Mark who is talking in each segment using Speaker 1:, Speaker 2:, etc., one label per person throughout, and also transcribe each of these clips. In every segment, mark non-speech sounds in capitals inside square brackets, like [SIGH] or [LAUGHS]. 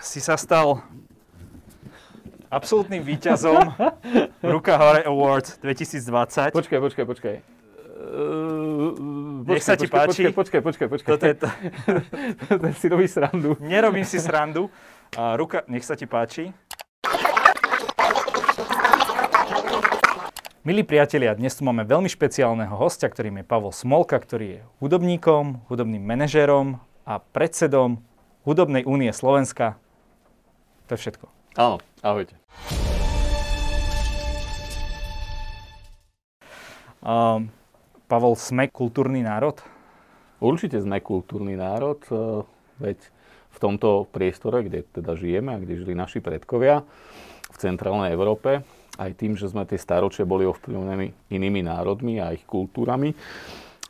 Speaker 1: si sa stal absolútnym víťazom Ruka hore Awards 2020.
Speaker 2: Počkaj, počkaj, počkaj.
Speaker 1: Uh, Nech sa ti páči.
Speaker 2: Počkaj, počkaj, počkaj.
Speaker 1: Toto je to.
Speaker 2: Si [LAUGHS] robí srandu.
Speaker 1: Nerobím si srandu. Uh, ruka, nech sa ti páči. Milí priatelia, dnes tu máme veľmi špeciálneho hostia, ktorým je Pavol Smolka, ktorý je hudobníkom, hudobným manažérom a predsedom Hudobnej únie Slovenska. To je všetko.
Speaker 2: Áno, ahojte.
Speaker 1: Um, Pavol, sme kultúrny národ?
Speaker 2: Určite sme kultúrny národ, e, veď v tomto priestore, kde teda žijeme a kde žili naši predkovia v centrálnej Európe, aj tým, že sme tie staročia boli ovplyvnení inými národmi a ich kultúrami.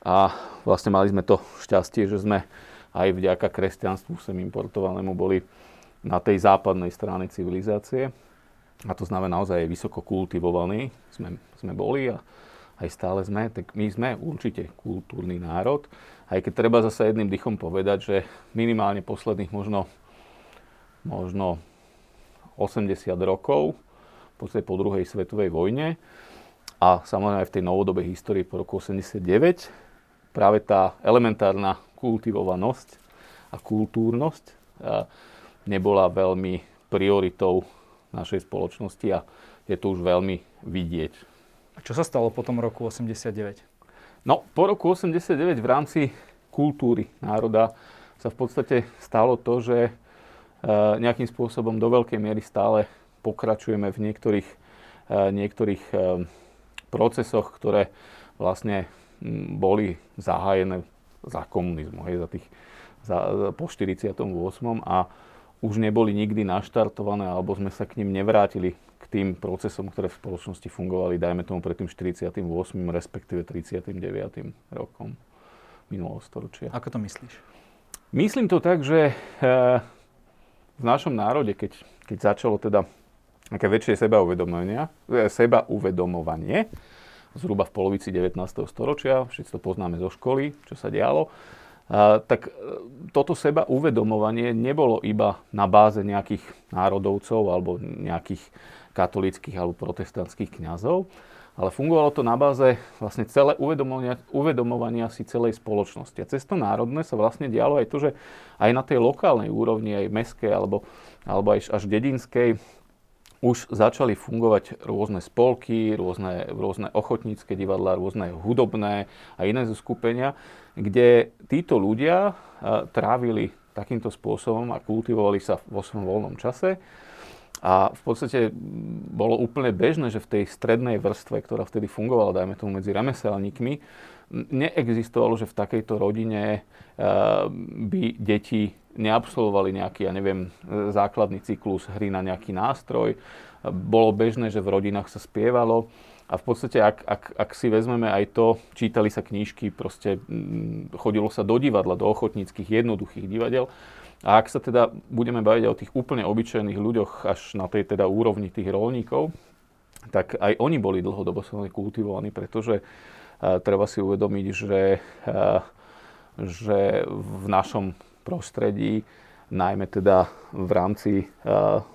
Speaker 2: A vlastne mali sme to šťastie, že sme aj vďaka kresťanstvu sem importovanému boli na tej západnej strane civilizácie. A to znamená naozaj vysoko kultivovaní sme, sme boli a aj stále sme, tak my sme určite kultúrny národ. Aj keď treba zase jedným dychom povedať, že minimálne posledných možno, možno 80 rokov po druhej svetovej vojne a samozrejme aj v tej novodobej histórii po roku 89 práve tá elementárna kultivovanosť a kultúrnosť nebola veľmi prioritou našej spoločnosti a je to už veľmi vidieť.
Speaker 1: A čo sa stalo po tom roku 89?
Speaker 2: No, po roku 89 v rámci kultúry národa sa v podstate stalo to, že e, nejakým spôsobom do veľkej miery stále pokračujeme v niektorých, eh, niektorých eh, procesoch, ktoré vlastne boli zahájené za komunizmu, hej, za tých, za, po 48. a už neboli nikdy naštartované, alebo sme sa k ním nevrátili k tým procesom, ktoré v spoločnosti fungovali, dajme tomu pred tým 48. respektíve 39. rokom minulého storočia.
Speaker 1: Ako to myslíš?
Speaker 2: Myslím to tak, že eh, v našom národe, keď, keď začalo teda také väčšie sebauvedomovanie, e, sebauvedomovanie, zhruba v polovici 19. storočia, všetci to poznáme zo školy, čo sa dialo, tak e, toto seba uvedomovanie nebolo iba na báze nejakých národovcov alebo nejakých katolických alebo protestantských kňazov, ale fungovalo to na báze vlastne celé uvedomovania, uvedomovania si celej spoločnosti. A cez to národné sa vlastne dialo aj to, že aj na tej lokálnej úrovni, aj meskej alebo, alebo aj až dedinskej, už začali fungovať rôzne spolky, rôzne, rôzne ochotnícke divadlá, rôzne hudobné a iné zoskupenia, kde títo ľudia trávili takýmto spôsobom a kultivovali sa vo svojom voľnom čase. A v podstate bolo úplne bežné, že v tej strednej vrstve, ktorá vtedy fungovala, dajme tomu medzi remeselníkmi, neexistovalo, že v takejto rodine by deti neabsolvovali nejaký, ja neviem, základný cyklus hry na nejaký nástroj. Bolo bežné, že v rodinách sa spievalo. A v podstate, ak, ak, ak si vezmeme aj to, čítali sa knížky, proste mm, chodilo sa do divadla, do ochotníckých, jednoduchých divadel. A ak sa teda budeme baviť o tých úplne obyčajných ľuďoch až na tej teda úrovni tých rolníkov, tak aj oni boli dlhodobo kultivovaní, pretože uh, treba si uvedomiť, že, uh, že v našom prostredí, najmä teda v rámci,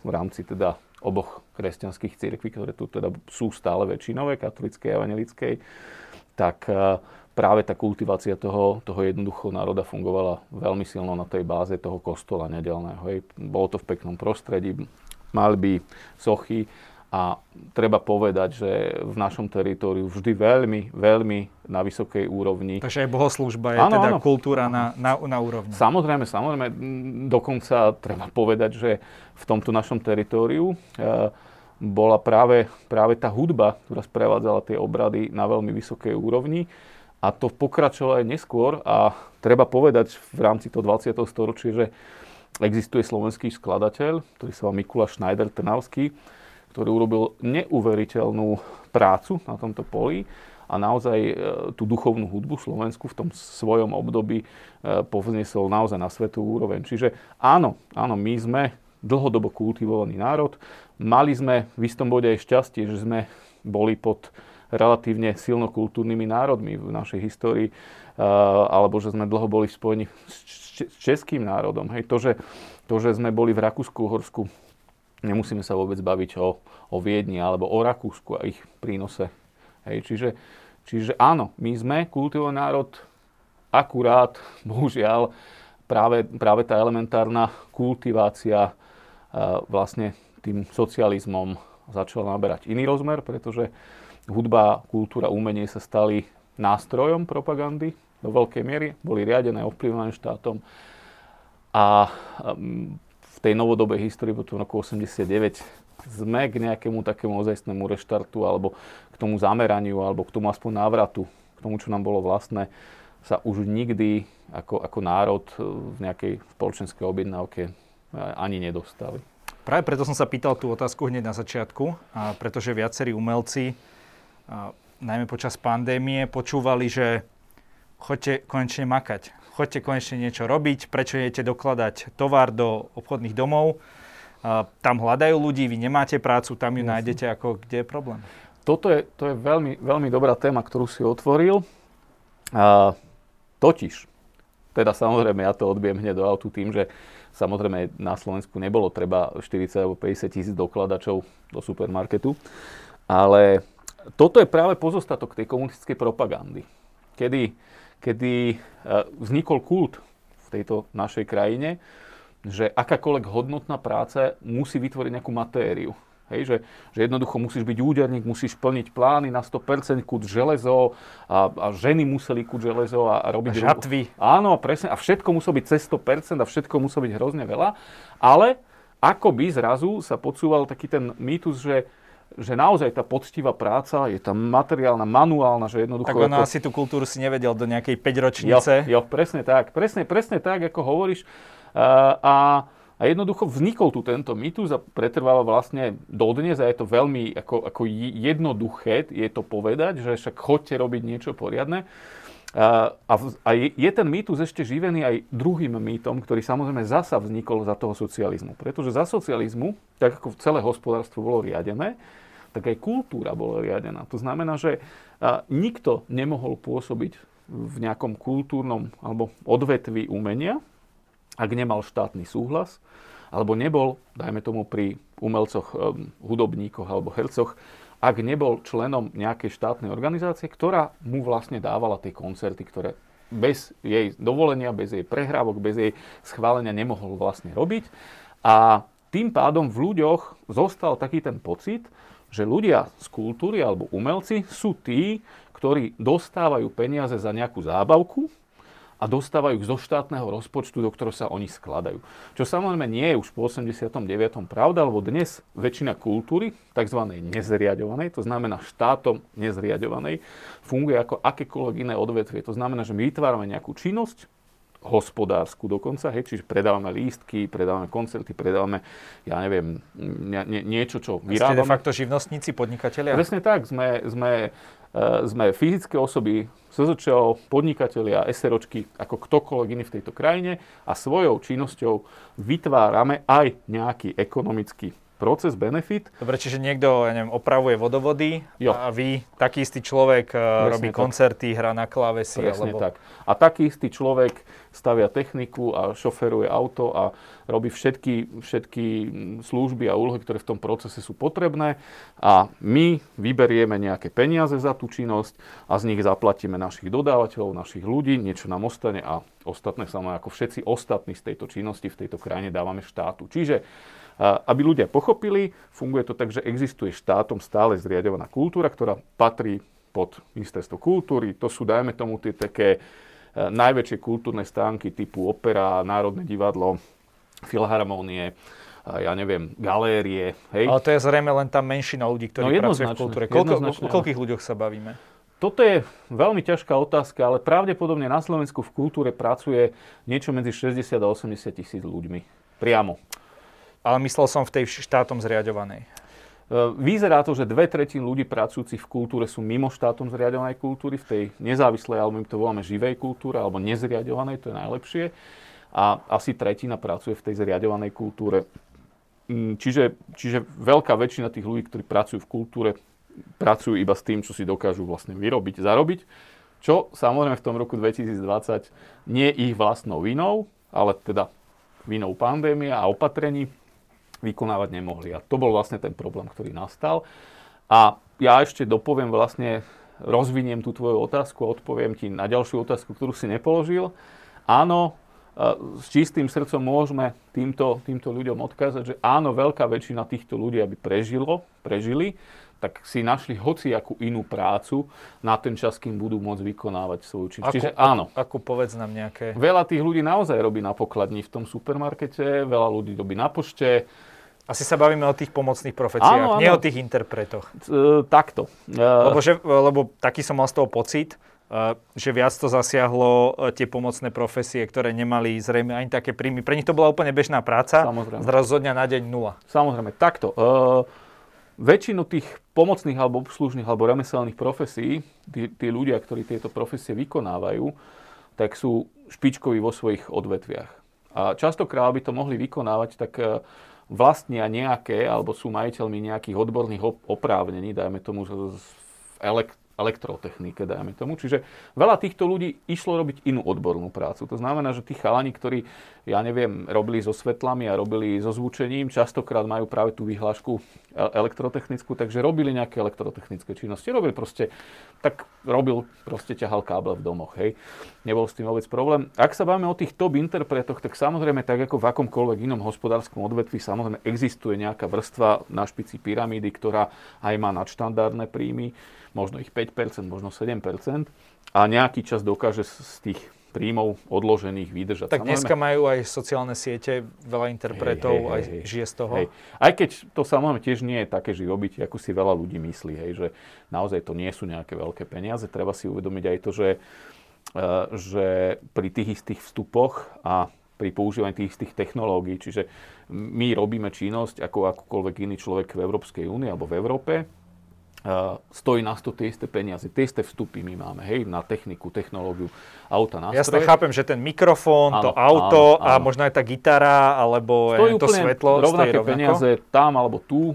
Speaker 2: v rámci teda oboch kresťanských cirkví, ktoré tu teda sú stále väčšinové, katolickej a evangelickej, tak práve tá kultivácia toho, toho jednoduchého národa fungovala veľmi silno na tej báze toho kostola nedelného. Hej. Bolo to v peknom prostredí, mali by sochy, a treba povedať, že v našom teritóriu vždy veľmi, veľmi na vysokej úrovni.
Speaker 1: Takže aj bohoslužba je ano, teda ano. kultúra na, na, na úrovni.
Speaker 2: Samozrejme, samozrejme. Dokonca treba povedať, že v tomto našom teritóriu e, bola práve, práve tá hudba, ktorá sprevádzala tie obrady na veľmi vysokej úrovni. A to pokračovalo aj neskôr a treba povedať v rámci toho 20. storočia, že existuje slovenský skladateľ, ktorý sa volá Mikuláš Schneider Trnavský, ktorý urobil neuveriteľnú prácu na tomto poli a naozaj e, tú duchovnú hudbu Slovensku v tom svojom období e, povznesol naozaj na svetú úroveň. Čiže áno, áno, my sme dlhodobo kultivovaný národ. Mali sme v istom bode aj šťastie, že sme boli pod relatívne silnokultúrnymi národmi v našej histórii, e, alebo že sme dlho boli spojení s českým národom. Hej, to, že to, že sme boli v Rakúsku-Horsku, nemusíme sa vôbec baviť o, o Viedni alebo o Rakúsku a ich prínose. Hej, čiže, čiže áno, my sme kultivovaný národ, akurát, [LAUGHS] bohužiaľ, práve, práve tá elementárna kultivácia vlastne tým socializmom začala naberať iný rozmer, pretože hudba, kultúra, umenie sa stali nástrojom propagandy do veľkej miery, boli riadené, ovplyvnené štátom a tej novodobej histórii po tom roku 89 sme k nejakému takému ozajstnému reštartu alebo k tomu zameraniu alebo k tomu aspoň návratu, k tomu, čo nám bolo vlastné, sa už nikdy ako, ako národ v nejakej spoločenskej objednávke ani nedostali.
Speaker 1: Práve preto som sa pýtal tú otázku hneď na začiatku, pretože viacerí umelci, a najmä počas pandémie, počúvali, že choďte konečne makať, choďte konečne niečo robiť, prečo idete dokladať tovar do obchodných domov, tam hľadajú ľudí, vy nemáte prácu, tam ju Jasne. nájdete, ako kde je problém.
Speaker 2: Toto je, to je veľmi, veľmi dobrá téma, ktorú si otvoril. A, totiž, teda samozrejme ja to odbiem hneď do autu tým, že Samozrejme, na Slovensku nebolo treba 40 alebo 50 tisíc dokladačov do supermarketu, ale toto je práve pozostatok tej komunistickej propagandy, kedy, kedy e, vznikol kult v tejto našej krajine, že akákoľvek hodnotná práca musí vytvoriť nejakú matériu. Hej, že, že jednoducho musíš byť úderník, musíš plniť plány na 100%, kúť železo a, a ženy museli kúť železo a, a robiť...
Speaker 1: A žatvy.
Speaker 2: Áno, presne. A všetko muselo byť cez 100% a všetko muselo byť hrozne veľa. Ale ako by zrazu sa podsúval taký ten mýtus, že že naozaj tá poctivá práca je tam materiálna, manuálna, že jednoducho...
Speaker 1: Tak ono ako... asi tú kultúru si nevedel do nejakej 5 ročnice.
Speaker 2: Jo, jo, presne tak. Presne, presne tak, ako hovoríš. Uh, a a jednoducho vznikol tu tento mýtus a pretrváva vlastne dodnes a je to veľmi ako, ako jednoduché je to povedať, že však chodte robiť niečo poriadne. A, a, a je, ten mýtus ešte živený aj druhým mýtom, ktorý samozrejme zasa vznikol za toho socializmu. Pretože za socializmu, tak ako celé hospodárstvo bolo riadené, tak aj kultúra bola riadená. To znamená, že nikto nemohol pôsobiť v nejakom kultúrnom alebo odvetví umenia, ak nemal štátny súhlas, alebo nebol, dajme tomu pri umelcoch, um, hudobníkoch alebo hercoch, ak nebol členom nejakej štátnej organizácie, ktorá mu vlastne dávala tie koncerty, ktoré bez jej dovolenia, bez jej prehrávok, bez jej schválenia nemohol vlastne robiť. A tým pádom v ľuďoch zostal taký ten pocit, že ľudia z kultúry alebo umelci sú tí, ktorí dostávajú peniaze za nejakú zábavku, a dostávajú zo štátneho rozpočtu, do ktorého sa oni skladajú. Čo samozrejme nie je už po 89. pravda, lebo dnes väčšina kultúry, tzv. nezriadovanej, to znamená štátom nezriadovanej, funguje ako akékoľvek iné odvetvie. To znamená, že my vytvárame nejakú činnosť, hospodársku dokonca, hej, čiže predávame lístky, predávame koncerty, predávame, ja neviem, nie, niečo, čo vyrábame.
Speaker 1: Ste de facto živnostníci, podnikatelia?
Speaker 2: Presne tak, sme, sme sme fyzické osoby, SZČO, podnikatelia, SROčky, ako ktokoľvek iný v tejto krajine a svojou činnosťou vytvárame aj nejaký ekonomický proces, benefit.
Speaker 1: Dobre, čiže niekto, ja neviem, opravuje vodovody jo. a vy, taký istý človek, eh, Presne robí tak. koncerty, hrá na klávesi.
Speaker 2: Presne alebo... tak. A taký istý človek stavia techniku a šoferuje auto a robí všetky, všetky služby a úlohy, ktoré v tom procese sú potrebné a my vyberieme nejaké peniaze za tú činnosť a z nich zaplatíme našich dodávateľov, našich ľudí, niečo nám ostane a ostatné samozrejme ako všetci ostatní z tejto činnosti v tejto krajine dávame štátu. Čiže aby ľudia pochopili, funguje to tak, že existuje štátom stále zriadovaná kultúra, ktorá patrí pod ministerstvo kultúry. To sú, dajme tomu, tie také e, najväčšie kultúrne stánky typu opera, Národné divadlo, filharmónie, ja neviem, galérie. Hej.
Speaker 1: Ale to je zrejme len tá menšina ľudí, ktorí no, pracujú v kultúre. Koľko, o koľkých ľuďoch sa bavíme?
Speaker 2: Toto je veľmi ťažká otázka, ale pravdepodobne na Slovensku v kultúre pracuje niečo medzi 60 a 80 tisíc ľuďmi. Priamo.
Speaker 1: Ale myslel som v tej štátom zriadovanej. E,
Speaker 2: vyzerá to, že dve tretiny ľudí pracujúcich v kultúre sú mimo štátom zriadovanej kultúry, v tej nezávislej, alebo my to voláme živej kultúre, alebo nezriadovanej, to je najlepšie. A asi tretina pracuje v tej zriadovanej kultúre. Mm, čiže, čiže veľká väčšina tých ľudí, ktorí pracujú v kultúre, pracujú iba s tým, čo si dokážu vlastne vyrobiť, zarobiť. Čo samozrejme v tom roku 2020 nie ich vlastnou vinou, ale teda vinou pandémie a opatrení vykonávať nemohli. A to bol vlastne ten problém, ktorý nastal. A ja ešte dopoviem vlastne, rozviniem tú tvoju otázku a odpoviem ti na ďalšiu otázku, ktorú si nepoložil. Áno, s čistým srdcom môžeme týmto, týmto ľuďom odkázať, že áno, veľká väčšina týchto ľudí, aby prežilo, prežili, tak si našli hociakú inú prácu na ten čas, kým budú môcť vykonávať svoju činnosť. Čiže áno.
Speaker 1: Ako povedz nám nejaké...
Speaker 2: Veľa tých ľudí naozaj robí na pokladni v tom supermarkete, veľa ľudí robí na pošte.
Speaker 1: Asi sa bavíme o tých pomocných profesiách, áno, áno. nie o tých interpretoch.
Speaker 2: E, takto.
Speaker 1: E, lebo, že, lebo taký som mal z toho pocit, že viac to zasiahlo e, tie pomocné profesie, ktoré nemali zrejme ani také príjmy. Pre nich to bola úplne bežná práca, Samozrejme. zrazu zo dňa na deň nula.
Speaker 2: Samozrejme, takto. Uh, väčšinu tých pomocných alebo obslužných alebo remeselných profesí, tí, tí ľudia, ktorí tieto profesie vykonávajú, tak sú špičkoví vo svojich odvetviach. A častokrát by to mohli vykonávať, tak uh, vlastnia nejaké, alebo sú majiteľmi nejakých odborných oprávnení, dajme tomu v elekt- elektrotechnike, dajme tomu. Čiže veľa týchto ľudí išlo robiť inú odbornú prácu. To znamená, že tí chalani, ktorí, ja neviem, robili so svetlami a robili so zvučením, častokrát majú práve tú vyhlášku elektrotechnickú, takže robili nejaké elektrotechnické činnosti. Robili proste, tak robil, proste ťahal káble v domoch, hej. Nebol s tým vôbec problém. Ak sa bavíme o tých top interpretoch, tak samozrejme, tak ako v akomkoľvek inom hospodárskom odvetvi, samozrejme existuje nejaká vrstva na špici pyramídy, ktorá aj má nadštandardné príjmy možno ich 5%, možno 7% a nejaký čas dokáže z tých príjmov odložených vydržať.
Speaker 1: Tak dneska majú aj sociálne siete, veľa interpretov, hej, hej, hej, aj žije z toho. Hej.
Speaker 2: Aj keď to samozrejme tiež nie je také živobytie, ako si veľa ľudí myslí, hej, že naozaj to nie sú nejaké veľké peniaze. Treba si uvedomiť aj to, že, uh, že pri tých istých vstupoch a pri používaní tých istých technológií, čiže my robíme činnosť ako akúkoľvek iný človek v Európskej únii alebo v Európe, stojí nás to tie isté peniaze, tie isté vstupy my máme, hej, na techniku, technológiu, auta, nástroje.
Speaker 1: Jasne, chápem, že ten mikrofón, áno, to auto áno, áno. a možno aj tá gitara, alebo stojí to svetlo.
Speaker 2: rovnaké stojí peniaze tam alebo tu.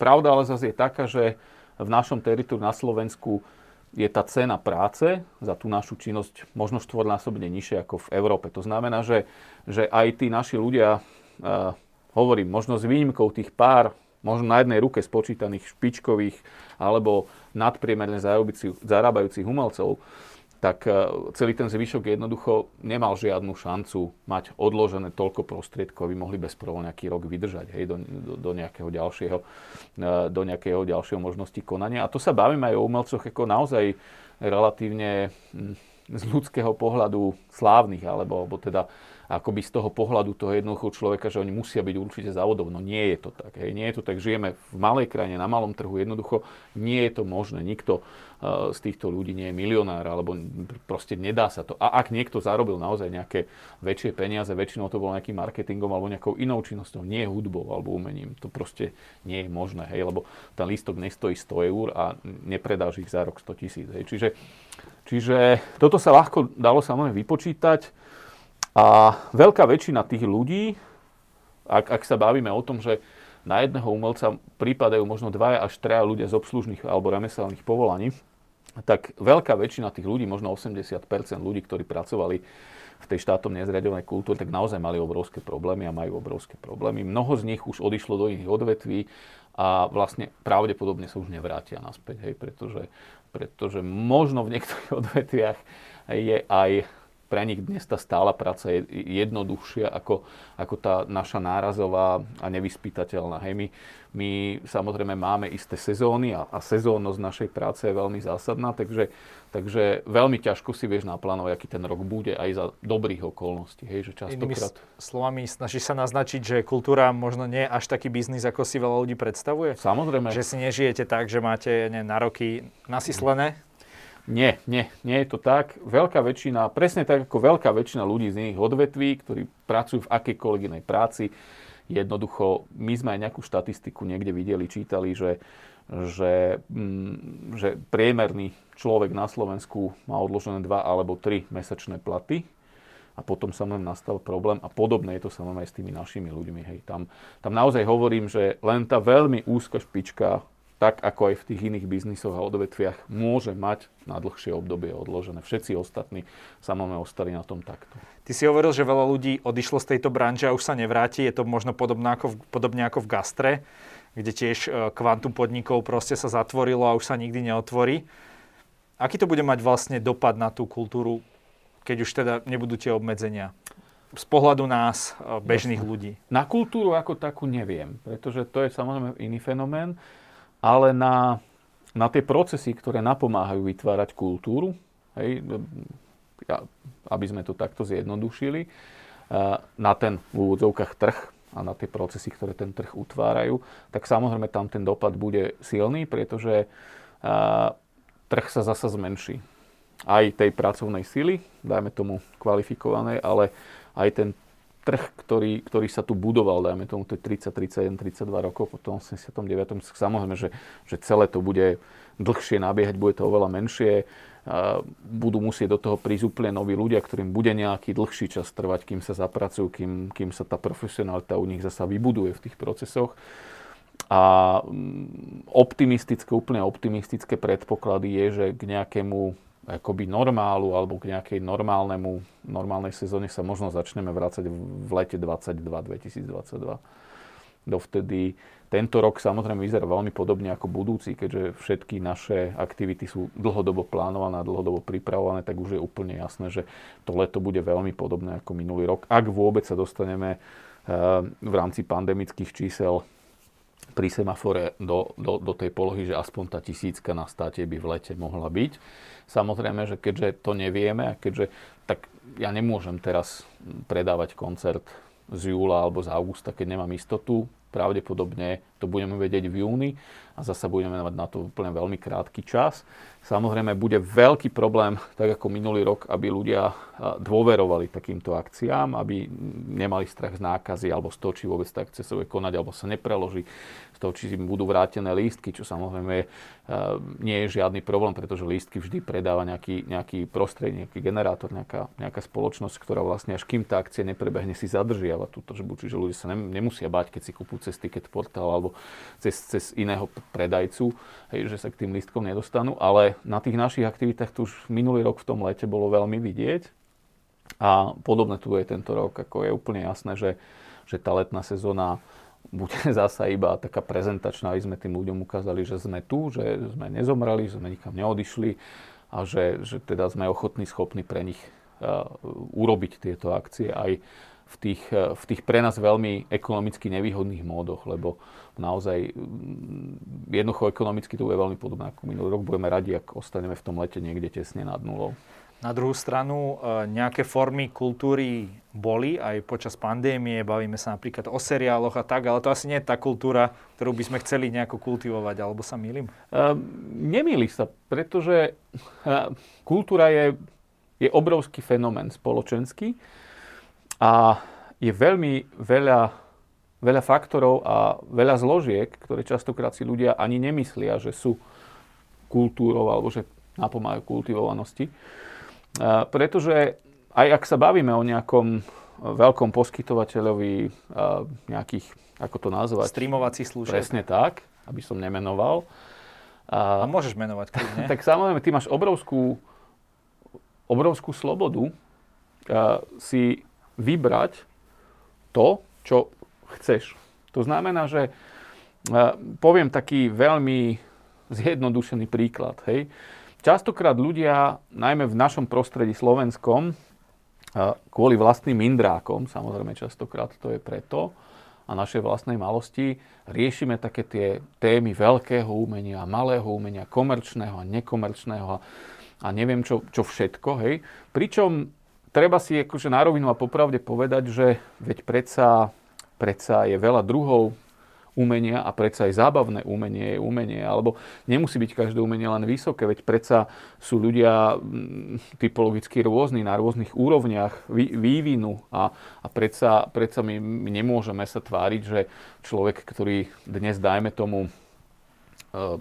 Speaker 2: Pravda ale zase je taká, že v našom teritoriu na Slovensku je tá cena práce za tú našu činnosť možno štvornásobne nižšia ako v Európe. To znamená, že, že aj tí naši ľudia, uh, hovorím, možno s výnimkou tých pár možno na jednej ruke spočítaných špičkových alebo nadpriemerne zarábajúcich umelcov, tak e, celý ten zvyšok jednoducho nemal žiadnu šancu mať odložené toľko prostriedkov, aby mohli bez problémov nejaký rok vydržať hej, do, do, do, nejakého ďalšieho, e, do nejakého ďalšieho možnosti konania. A to sa bavíme aj o umelcoch ako naozaj relatívne hm, z ľudského pohľadu slávnych, alebo, alebo teda akoby z toho pohľadu toho jednoduchého človeka, že oni musia byť určite závodov. No nie je to tak. Hej. Nie je to tak. Žijeme v malej krajine, na malom trhu. Jednoducho nie je to možné. Nikto uh, z týchto ľudí nie je milionár, alebo proste nedá sa to. A ak niekto zarobil naozaj nejaké väčšie peniaze, väčšinou to bolo nejakým marketingom alebo nejakou inou činnosťou, nie hudbou alebo umením. To proste nie je možné, hej, lebo ten lístok nestojí 100 eur a nepredáš ich za rok 100 tisíc. Čiže, čiže toto sa ľahko dalo samozrejme vypočítať. A veľká väčšina tých ľudí, ak, ak sa bavíme o tom, že na jedného umelca prípadajú možno dvaja až traja ľudia z obslužných alebo remeselných povolaní, tak veľká väčšina tých ľudí, možno 80% ľudí, ktorí pracovali v tej štátom nezriadovanej kultúre, tak naozaj mali obrovské problémy a majú obrovské problémy. Mnoho z nich už odišlo do iných odvetví a vlastne pravdepodobne sa už nevrátia naspäť, hej, pretože, pretože možno v niektorých [LAUGHS] odvetviach je aj pre nich dnes tá stála práca je jednoduchšia ako, ako tá naša nárazová a nevyspytateľná. Hej, my, my samozrejme máme isté sezóny a, a sezónnosť našej práce je veľmi zásadná, takže, takže veľmi ťažko si vieš naplánovať, aký ten rok bude aj za dobrých okolností. Hej, že častokrát...
Speaker 1: Inými slovami, snaží sa naznačiť, že kultúra možno nie je až taký biznis, ako si veľa ľudí predstavuje?
Speaker 2: Samozrejme.
Speaker 1: Že si nežijete tak, že máte ne, na roky nasyslené?
Speaker 2: Nie, nie, nie je to tak. Veľká väčšina, presne tak ako veľká väčšina ľudí z iných odvetví, ktorí pracujú v akejkoľvek inej práci, jednoducho, my sme aj nejakú štatistiku niekde videli, čítali, že, že, mm, že priemerný človek na Slovensku má odložené dva alebo tri mesačné platy a potom sa len nastal problém a podobné je to samozrejme aj s tými našimi ľuďmi. Hej. Tam, tam naozaj hovorím, že len tá veľmi úzka špička tak ako aj v tých iných biznisoch a odvetviach, môže mať na dlhšie obdobie odložené. Všetci ostatní samozrejme ostali na tom takto.
Speaker 1: Ty si hovoril, že veľa ľudí odišlo z tejto branže a už sa nevráti. Je to možno podobne ako, podobne ako v gastre, kde tiež e, kvantum podnikov proste sa zatvorilo a už sa nikdy neotvorí. Aký to bude mať vlastne dopad na tú kultúru, keď už teda nebudú tie obmedzenia? z pohľadu nás, e, bežných Jasne. ľudí?
Speaker 2: Na kultúru ako takú neviem, pretože to je samozrejme iný fenomén ale na, na tie procesy, ktoré napomáhajú vytvárať kultúru, hej, aby sme to takto zjednodušili, na ten v úvodzovkách trh a na tie procesy, ktoré ten trh utvárajú, tak samozrejme tam ten dopad bude silný, pretože trh sa zasa zmenší. Aj tej pracovnej sily, dajme tomu kvalifikovanej, ale aj ten trh, ktorý, ktorý sa tu budoval, dajme tomu, to je 30, 31, 32 rokov po tom 89. Samozrejme, že, že celé to bude dlhšie nabiehať, bude to oveľa menšie. Budú musieť do toho prísť úplne noví ľudia, ktorým bude nejaký dlhší čas trvať, kým sa zapracujú, kým, kým sa tá profesionalita u nich zasa vybuduje v tých procesoch. A mm, optimistické, úplne optimistické predpoklady je, že k nejakému akoby normálu alebo k nejakej normálnemu, normálnej sezóne sa možno začneme vrácať v lete 22, 2022. Dovtedy tento rok samozrejme vyzerá veľmi podobne ako budúci, keďže všetky naše aktivity sú dlhodobo plánované a dlhodobo pripravované, tak už je úplne jasné, že to leto bude veľmi podobné ako minulý rok. Ak vôbec sa dostaneme eh, v rámci pandemických čísel pri semafore do, do, do tej polohy, že aspoň tá tisícka na státe by v lete mohla byť. Samozrejme, že keďže to nevieme a keďže, tak ja nemôžem teraz predávať koncert z júla alebo z augusta, keď nemám istotu. Pravdepodobne to budeme vedieť v júni a zase budeme mať na to úplne veľmi krátky čas. Samozrejme, bude veľký problém, tak ako minulý rok, aby ľudia dôverovali takýmto akciám, aby nemali strach z nákazy alebo z toho, či vôbec tak chce sa konať, alebo sa nepreloží z toho, či im budú vrátené lístky, čo samozrejme nie je žiadny problém, pretože lístky vždy predáva nejaký, nejaký prostredník, nejaký generátor, nejaká, nejaká spoločnosť, ktorá vlastne až kým tá akcia neprebehne, si zadržiava túto žbu. Čiže ľudia sa nemusia báť, keď si kúpujú cez ticket portál alebo cez, cez iného predajcu, hej, že sa k tým lístkom nedostanú, ale na tých našich aktivitách tu už minulý rok v tom lete bolo veľmi vidieť. A podobné tu je tento rok, ako je úplne jasné, že, že tá letná sezóna bude [LAUGHS] zasa iba taká prezentačná, aby sme tým ľuďom ukázali, že sme tu, že sme nezomreli, že sme nikam neodišli a že, že teda sme ochotní, schopní pre nich uh, urobiť tieto akcie aj v tých, v tých pre nás veľmi ekonomicky nevýhodných módoch, lebo naozaj mm, jednoducho ekonomicky to bude veľmi podobné ako minulý rok. Budeme radi, ak ostaneme v tom lete niekde tesne nad nulou.
Speaker 1: Na druhú stranu, e, nejaké formy kultúry boli aj počas pandémie, bavíme sa napríklad o seriáloch a tak, ale to asi nie je tá kultúra, ktorú by sme chceli nejako kultivovať, alebo sa milím? Uh,
Speaker 2: nemýli sa, pretože uh, kultúra je, je obrovský fenomén spoločenský a je veľmi veľa veľa faktorov a veľa zložiek, ktoré častokrát si ľudia ani nemyslia, že sú kultúrou alebo že napomáhajú kultivovanosti. Pretože aj ak sa bavíme o nejakom veľkom poskytovateľovi nejakých, ako to nazvať?
Speaker 1: Streamovacích služieb.
Speaker 2: Presne tak, aby som nemenoval.
Speaker 1: A, a môžeš menovať kľudne. [LAUGHS]
Speaker 2: tak samozrejme, ty máš obrovskú, obrovskú slobodu si vybrať to, čo chceš. To znamená, že poviem taký veľmi zjednodušený príklad. Hej. Častokrát ľudia, najmä v našom prostredí slovenskom, kvôli vlastným indrákom, samozrejme častokrát to je preto, a našej vlastnej malosti, riešime také tie témy veľkého umenia, malého umenia, komerčného a nekomerčného a, neviem čo, čo všetko. Hej. Pričom treba si akože na rovinu a popravde povedať, že veď predsa predsa je veľa druhov umenia a predsa aj zábavné umenie je umenie, alebo nemusí byť každé umenie len vysoké, veď predsa sú ľudia mm, typologicky rôzni, na rôznych úrovniach vývinu a, a predsa, predsa my, my nemôžeme sa tváriť, že človek, ktorý dnes, dajme tomu, e,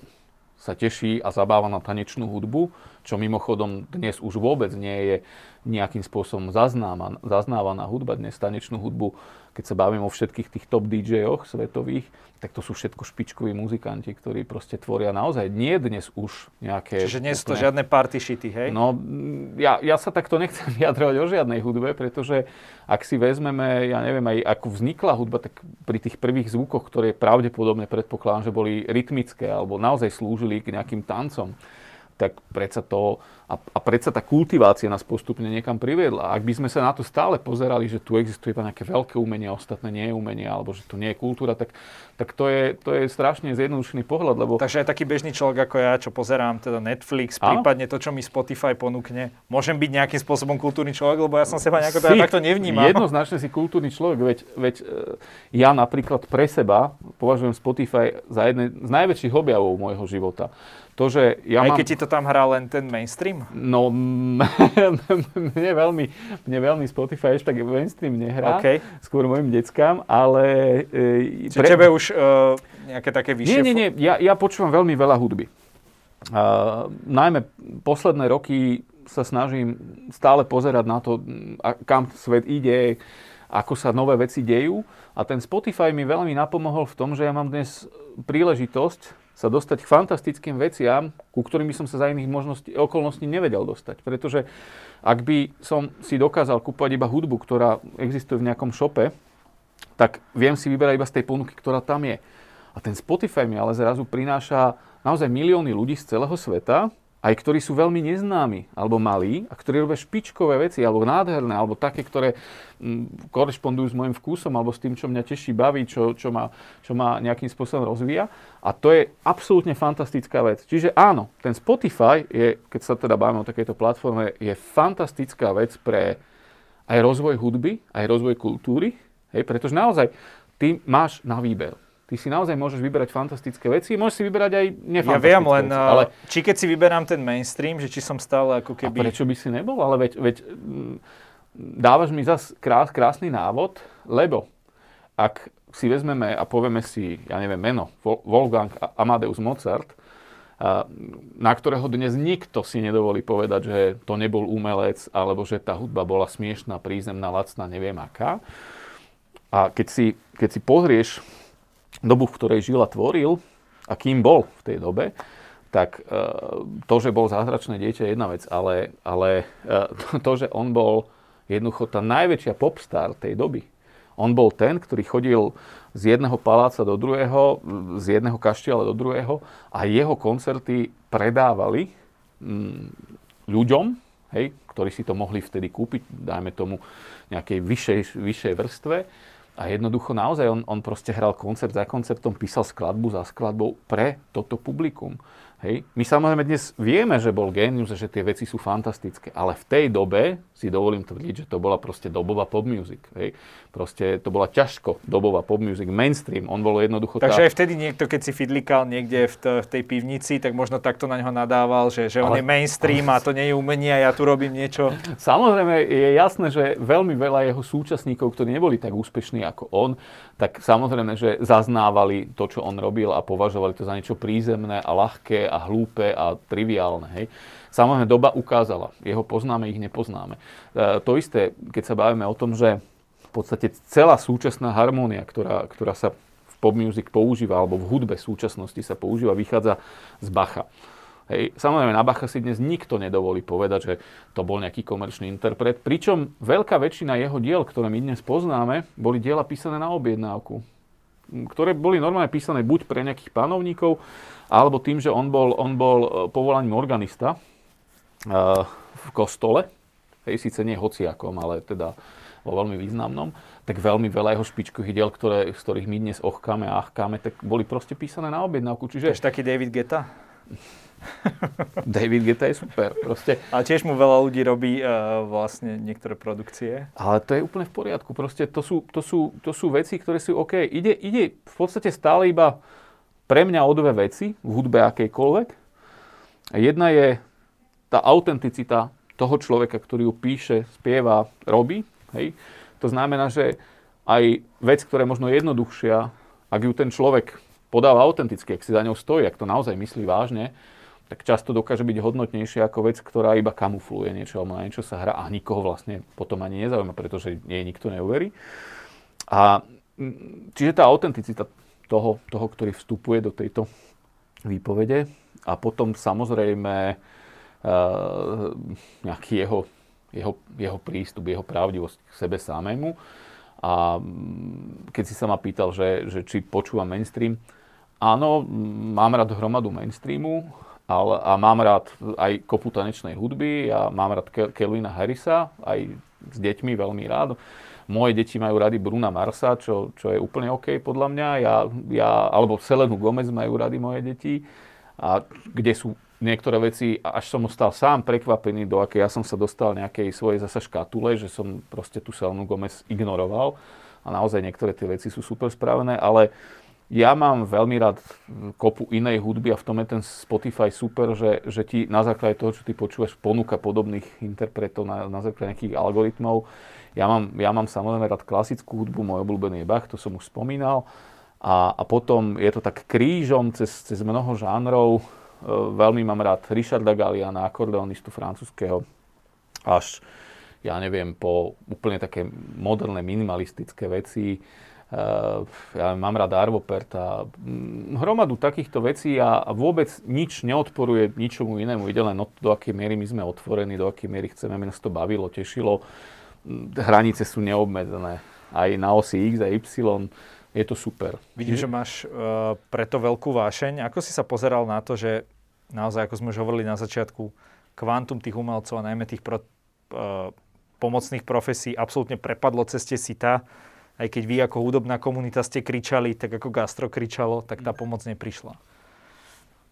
Speaker 2: sa teší a zabáva na tanečnú hudbu, čo mimochodom dnes už vôbec nie je nejakým spôsobom zaznávaná, zaznávaná hudba. Dnes tanečnú hudbu, keď sa bavím o všetkých tých top DJ-och svetových, tak to sú všetko špičkoví muzikanti, ktorí proste tvoria naozaj nie dnes už nejaké...
Speaker 1: Čiže nie sú to žiadne party shity, hej?
Speaker 2: No, ja, ja sa takto nechcem [LAUGHS] vyjadrovať o žiadnej hudbe, pretože ak si vezmeme, ja neviem, aj ako vznikla hudba, tak pri tých prvých zvukoch, ktoré pravdepodobne predpokladám, že boli rytmické alebo naozaj slúžili k nejakým tancom, tak predsa to, a, a predsa tá kultivácia nás postupne niekam priviedla. Ak by sme sa na to stále pozerali, že tu existuje iba nejaké veľké umenie a ostatné nie je umenie, alebo že to nie je kultúra, tak, tak to, je, to je strašne zjednodušený pohľad. Lebo...
Speaker 1: Takže aj taký bežný človek ako ja, čo pozerám teda Netflix, Áno? prípadne to, čo mi Spotify ponúkne, môžem byť nejakým spôsobom kultúrny človek, lebo ja som seba nejako teda takto nevnímal.
Speaker 2: Jednoznačne si kultúrny človek, veď, veď e, ja napríklad pre seba považujem Spotify za jedné z najväčších objavov môjho života to, že ja
Speaker 1: Aj
Speaker 2: mám...
Speaker 1: keď ti to tam hrá len ten mainstream?
Speaker 2: No, [LAUGHS] mne veľmi, mne veľmi Spotify ešte tak mainstream nehrá, okay. skôr mojim deckám, ale...
Speaker 1: E, Čiže pre... tebe už uh, nejaké také vyššie...
Speaker 2: Nie, nie, nie, ja, ja počúvam veľmi veľa hudby. Uh, najmä posledné roky sa snažím stále pozerať na to, kam svet ide, ako sa nové veci dejú. A ten Spotify mi veľmi napomohol v tom, že ja mám dnes príležitosť sa dostať k fantastickým veciam, ku ktorým by som sa za iných možností, okolností nevedel dostať. Pretože ak by som si dokázal kúpať iba hudbu, ktorá existuje v nejakom šope, tak viem si vyberať iba z tej ponuky, ktorá tam je. A ten Spotify mi ale zrazu prináša naozaj milióny ľudí z celého sveta, aj ktorí sú veľmi neznámi alebo malí a ktorí robia špičkové veci alebo nádherné alebo také, ktoré m, mm, korešpondujú s môjim vkusom alebo s tým, čo mňa teší, baví, čo, čo, ma, čo ma nejakým spôsobom rozvíja. A to je absolútne fantastická vec. Čiže áno, ten Spotify je, keď sa teda bavíme o takejto platforme, je fantastická vec pre aj rozvoj hudby, aj rozvoj kultúry, hej, pretože naozaj ty máš na výber Ty si naozaj môžeš vyberať fantastické veci, môžeš si vyberať aj nefantastické
Speaker 1: Ja viem, len veci, ale... či keď si vyberám ten mainstream, že či som stále ako keby...
Speaker 2: A prečo by si nebol? Ale veď, veď mm, dávaš mi zase krás, krásny návod, lebo ak si vezmeme a povieme si, ja neviem, meno, Wolfgang Amadeus Mozart, na ktorého dnes nikto si nedovolí povedať, že to nebol umelec, alebo že tá hudba bola smiešná, prízemná, lacná, neviem aká. A keď si, keď si pozrieš dobu, v ktorej žil a tvoril a kým bol v tej dobe, tak e, to, že bol zázračné dieťa je jedna vec, ale, ale e, [LAUGHS] to, že on bol jednoducho tá najväčšia popstar tej doby. On bol ten, ktorý chodil z jedného paláca do druhého, z jedného kaštieľa do druhého a jeho koncerty predávali mm, ľuďom, hej, ktorí si to mohli vtedy kúpiť, dajme tomu nejakej vyššej, vyššej vrstve a jednoducho naozaj on, on proste hral koncert za koncertom, písal skladbu za skladbou pre toto publikum. Hej. My samozrejme dnes vieme, že bol génius že tie veci sú fantastické, ale v tej dobe si dovolím tvrdiť, že to bola proste dobová pop music. Hej. Proste to bola ťažko dobová pop music, mainstream, on bol jednoducho...
Speaker 1: Takže tá... aj vtedy niekto, keď si fidlikal niekde v, t- v tej pivnici, tak možno takto na neho nadával, že, že on ale... je mainstream a to nie je umenie a ja tu robím niečo. [LAUGHS]
Speaker 2: Samozrejme je jasné, že veľmi veľa jeho súčasníkov, ktorí neboli tak úspešní ako on, tak samozrejme, že zaznávali to, čo on robil a považovali to za niečo prízemné a ľahké a hlúpe a triviálne. Hej. Samozrejme, doba ukázala. Jeho poznáme, ich nepoznáme. E, to isté, keď sa bavíme o tom, že v podstate celá súčasná harmónia, ktorá, ktorá sa v pop music používa, alebo v hudbe súčasnosti sa používa, vychádza z Bacha. Hej. Samozrejme, na Bacha si dnes nikto nedovolí povedať, že to bol nejaký komerčný interpret, pričom veľká väčšina jeho diel, ktoré my dnes poznáme, boli diela písané na objednávku, ktoré boli normálne písané buď pre nejakých panovníkov, alebo tým, že on bol, on bol e, povolaním organista v kostole, hej, síce nie hociakom, ale teda vo veľmi významnom, tak veľmi veľa jeho špičkových diel, ktoré, z ktorých my dnes ochkáme a achkáme, tak boli proste písané na objednávku.
Speaker 1: Čiže... Ešte taký David Geta? [LAUGHS]
Speaker 2: David Guetta je super. Proste.
Speaker 1: A tiež mu veľa ľudí robí uh, vlastne niektoré produkcie.
Speaker 2: Ale to je úplne v poriadku. Proste to sú, to sú, to sú veci, ktoré sú OK. Ide, ide v podstate stále iba pre mňa o dve veci v hudbe akejkoľvek. Jedna je tá autenticita toho človeka, ktorý ju píše, spieva, robí. Hej. To znamená, že aj vec, ktorá je možno jednoduchšia, ak ju ten človek podáva autenticky, ak si za ňou stojí, ak to naozaj myslí vážne, tak často dokáže byť hodnotnejšia ako vec, ktorá iba kamufluje niečo, alebo na niečo sa hrá a nikoho vlastne potom ani nezaujíma, pretože jej nikto neuverí. A čiže tá autenticita toho, toho, ktorý vstupuje do tejto výpovede a potom samozrejme nejaký jeho, jeho, jeho prístup, jeho pravdivosť k sebe samému. A keď si sa ma pýtal, že, že či počúvam mainstream, áno, mám rád hromadu mainstreamu, ale, a mám rád aj kopu tanečnej hudby, ja mám rád Ke- Kelvina Harrisa, aj s deťmi veľmi rád. Moje deti majú rady Bruna Marsa, čo, čo je úplne OK podľa mňa. Ja, ja, alebo Selenu Gomez majú rady moje deti. A kde sú niektoré veci, až som stal sám prekvapený, do akej ja som sa dostal nejakej svojej zasa škatule, že som proste tú Selenu Gomez ignoroval. A naozaj niektoré tie veci sú super spravené, ale ja mám veľmi rád kopu inej hudby a v tom je ten Spotify super, že, že ti na základe toho, čo ty počúvaš, ponúka podobných interpretov na, na základe nejakých algoritmov. Ja mám, ja mám samozrejme rád klasickú hudbu, môj obľúbený je Bach, to som už spomínal. A, a potom je to tak krížom cez, cez mnoho žánrov. E, veľmi mám rád Richarda Galliana, akordeonistu francúzského, až, ja neviem, po úplne také moderné minimalistické veci. Uh, ja mám rád Arvopert a hm, hromadu takýchto vecí a, vôbec nič neodporuje ničomu inému. Ide len o to, do akej miery my sme otvorení, do akej miery chceme, aby nás to bavilo, tešilo. Hm, hranice sú neobmedzené. Aj na osi X a Y je to super.
Speaker 1: Vidím, že máš uh, preto veľkú vášeň. Ako si sa pozeral na to, že naozaj, ako sme už hovorili na začiatku, kvantum tých umelcov a najmä tých pro, uh, pomocných profesí absolútne prepadlo ceste sita aj keď vy ako hudobná komunita ste kričali, tak ako gastro kričalo, tak tá pomoc neprišla.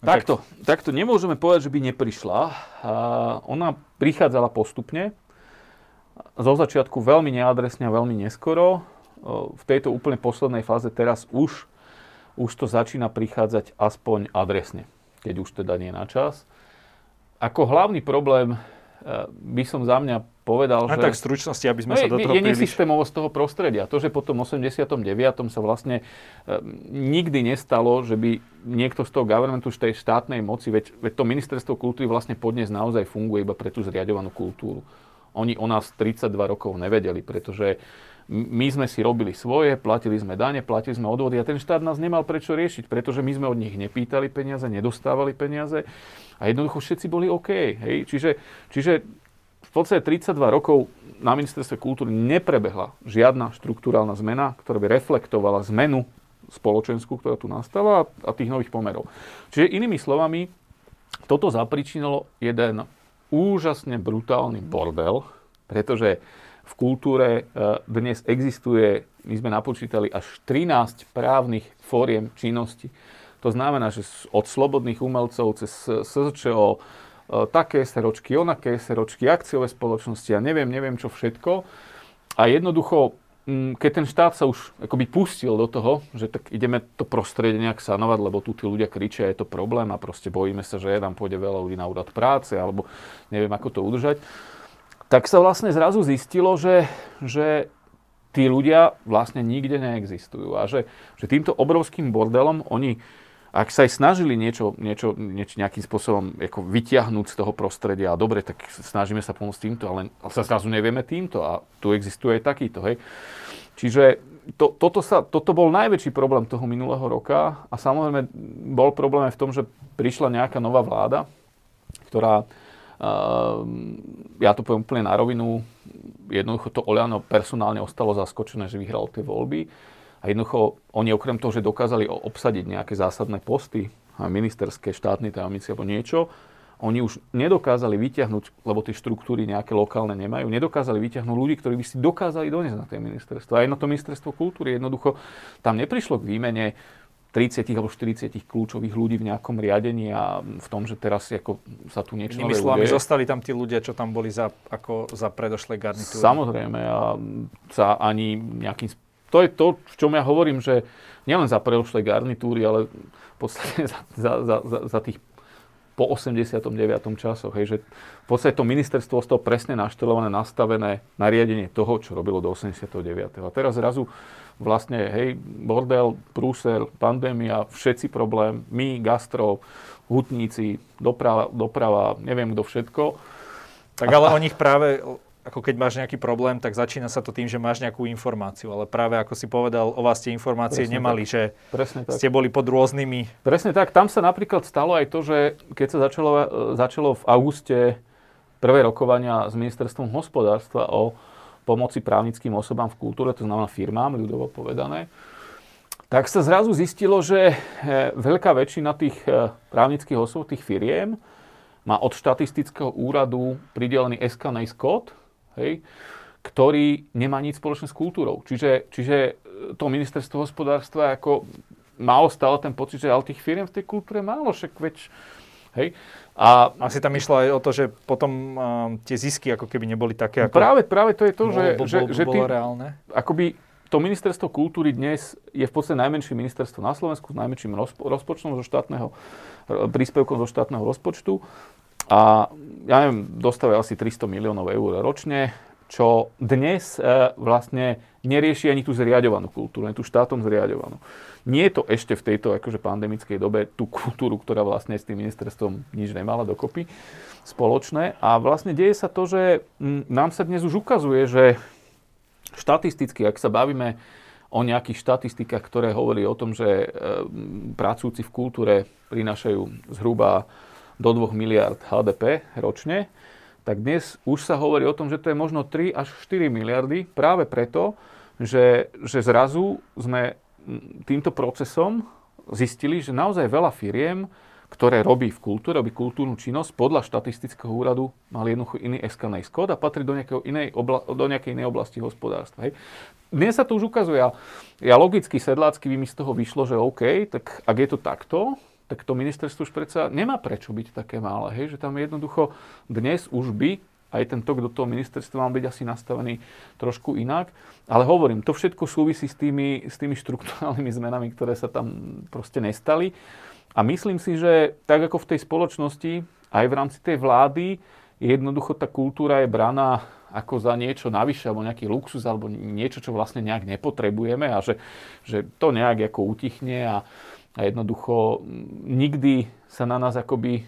Speaker 2: No takto, tak... takto nemôžeme povedať, že by neprišla. A ona prichádzala postupne. Zo začiatku veľmi neadresne a veľmi neskoro. V tejto úplne poslednej fáze teraz už, už to začína prichádzať aspoň adresne, keď už teda nie na čas. Ako hlavný problém by som za mňa povedal,
Speaker 1: a
Speaker 2: že...
Speaker 1: tak v stručnosti, aby sme no, sa do toho
Speaker 2: Je príliš... nesystémovosť toho prostredia. To, že po tom 89. sa vlastne e, nikdy nestalo, že by niekto z toho governmentu, z tej štátnej moci, veď, veď to ministerstvo kultúry vlastne podnes naozaj funguje iba pre tú zriadovanú kultúru. Oni o nás 32 rokov nevedeli, pretože my sme si robili svoje, platili sme dane, platili sme odvody a ten štát nás nemal prečo riešiť, pretože my sme od nich nepýtali peniaze, nedostávali peniaze a jednoducho všetci boli OK. Hej? Čiže, čiže v podstate 32 rokov na ministerstve kultúry neprebehla žiadna štruktúrálna zmena, ktorá by reflektovala zmenu spoločenskú, ktorá tu nastala a tých nových pomerov. Čiže inými slovami, toto zapričinilo jeden úžasne brutálny bordel, pretože v kultúre e, dnes existuje, my sme napočítali, až 13 právnych fóriem činnosti. To znamená, že od slobodných umelcov cez SZČO, e, také seročky, onaké seročky, akciové spoločnosti a neviem, neviem čo všetko. A jednoducho, keď ten štát sa už akoby pustil do toho, že tak ideme to prostredie nejak sanovať, lebo tu tí ľudia kričia, je to problém a proste bojíme sa, že tam pôjde veľa ľudí na úrad práce, alebo neviem, ako to udržať, tak sa vlastne zrazu zistilo, že, že tí ľudia vlastne nikde neexistujú a že, že týmto obrovským bordelom oni, ak sa aj snažili niečo, niečo, niečo nejakým spôsobom ako vyťahnuť z toho prostredia, a dobre, tak snažíme sa pomôcť týmto, ale sa zrazu nevieme týmto a tu existuje aj takýto, hej. Čiže to, toto, sa, toto bol najväčší problém toho minulého roka a samozrejme bol problém aj v tom, že prišla nejaká nová vláda, ktorá ja to poviem úplne na rovinu, jednoducho to Oliano personálne ostalo zaskočené, že vyhral tie voľby. A jednoducho oni okrem toho, že dokázali obsadiť nejaké zásadné posty, ministerské, štátne tajomníci alebo niečo, oni už nedokázali vyťahnuť, lebo tie štruktúry nejaké lokálne nemajú, nedokázali vyťahnuť ľudí, ktorí by si dokázali doniesť na tie ministerstvo. Aj na to ministerstvo kultúry jednoducho tam neprišlo k výmene 30 alebo 40 kľúčových ľudí v nejakom riadení a v tom, že teraz ako sa tu niečo
Speaker 1: nové slovami, zostali tam tí ľudia, čo tam boli za, ako za predošlé garnitúry.
Speaker 2: Samozrejme a sa ani nejakým... To je to, v čom ja hovorím, že nielen za predošlé garnitúry, ale v podstate [LAUGHS] za, za, za, za, za tých po 89. časoch. Hej, že v podstate to ministerstvo ostalo presne naštelované, nastavené nariadenie toho, čo robilo do 89. A teraz zrazu vlastne, hej, bordel, prúser, pandémia, všetci problém, my, gastro, hutníci, doprava, doprava neviem kto všetko.
Speaker 1: Tak ale o nich práve ako keď máš nejaký problém, tak začína sa to tým, že máš nejakú informáciu. Ale práve ako si povedal, o vás tie informácie Presne nemali, tak. že Presne tak. ste boli pod rôznymi...
Speaker 2: Presne tak. Tam sa napríklad stalo aj to, že keď sa začalo, začalo v auguste prvé rokovania s ministerstvom hospodárstva o pomoci právnickým osobám v kultúre, to znamená firmám, ľudovo povedané, tak sa zrazu zistilo, že eh, veľká väčšina tých eh, právnických osôb, tých firiem, má od štatistického úradu pridelený SKNIS kód, hej, ktorý nemá nič spoločné s kultúrou. Čiže, čiže e, to ministerstvo hospodárstva ako malo stále ten pocit, že ale tých firiem v tej kultúre málo, však veď, hej.
Speaker 1: A asi tam išlo aj o to, že potom uh, tie zisky ako keby neboli také,
Speaker 2: ako... Práve, práve to je to, bol, že,
Speaker 1: bol,
Speaker 2: že,
Speaker 1: bol, že bolo tým, reálne.
Speaker 2: Akoby to ministerstvo kultúry dnes je v podstate najmenšie ministerstvo na Slovensku s najmenším rozpo, rozpočtom zo štátneho, príspevkom zo štátneho rozpočtu. A ja neviem, dostávajú asi 300 miliónov eur ročne, čo dnes e, vlastne nerieši ani tú zriadovanú kultúru, ani tú štátom zriadovanú. Nie je to ešte v tejto akože pandemickej dobe tú kultúru, ktorá vlastne s tým ministerstvom nič nemala dokopy spoločné. A vlastne deje sa to, že nám sa dnes už ukazuje, že štatisticky, ak sa bavíme o nejakých štatistikách, ktoré hovorí o tom, že e, pracujúci v kultúre prinášajú zhruba do 2 miliard HDP ročne, tak dnes už sa hovorí o tom, že to je možno 3 až 4 miliardy práve preto, že, že zrazu sme týmto procesom zistili, že naozaj veľa firiem, ktoré robí v kultúre, robí kultúrnu činnosť, podľa štatistického úradu mal jednoducho iný SKNS kód a patrí do, inej obla, do nejakej inej oblasti hospodárstva. Hej. Dnes sa to už ukazuje a ja logicky sedlácky by mi z toho vyšlo, že OK, tak ak je to takto, tak to ministerstvo už predsa nemá prečo byť také malé. Hej? Že tam jednoducho dnes už by aj ten tok do toho ministerstva mal byť asi nastavený trošku inak. Ale hovorím, to všetko súvisí s tými, s tými štruktúrálnymi zmenami, ktoré sa tam proste nestali. A myslím si, že tak ako v tej spoločnosti, aj v rámci tej vlády, jednoducho tá kultúra je braná ako za niečo navyše, alebo nejaký luxus, alebo niečo, čo vlastne nejak nepotrebujeme a že, že to nejak ako utichne a, a jednoducho nikdy sa na nás akoby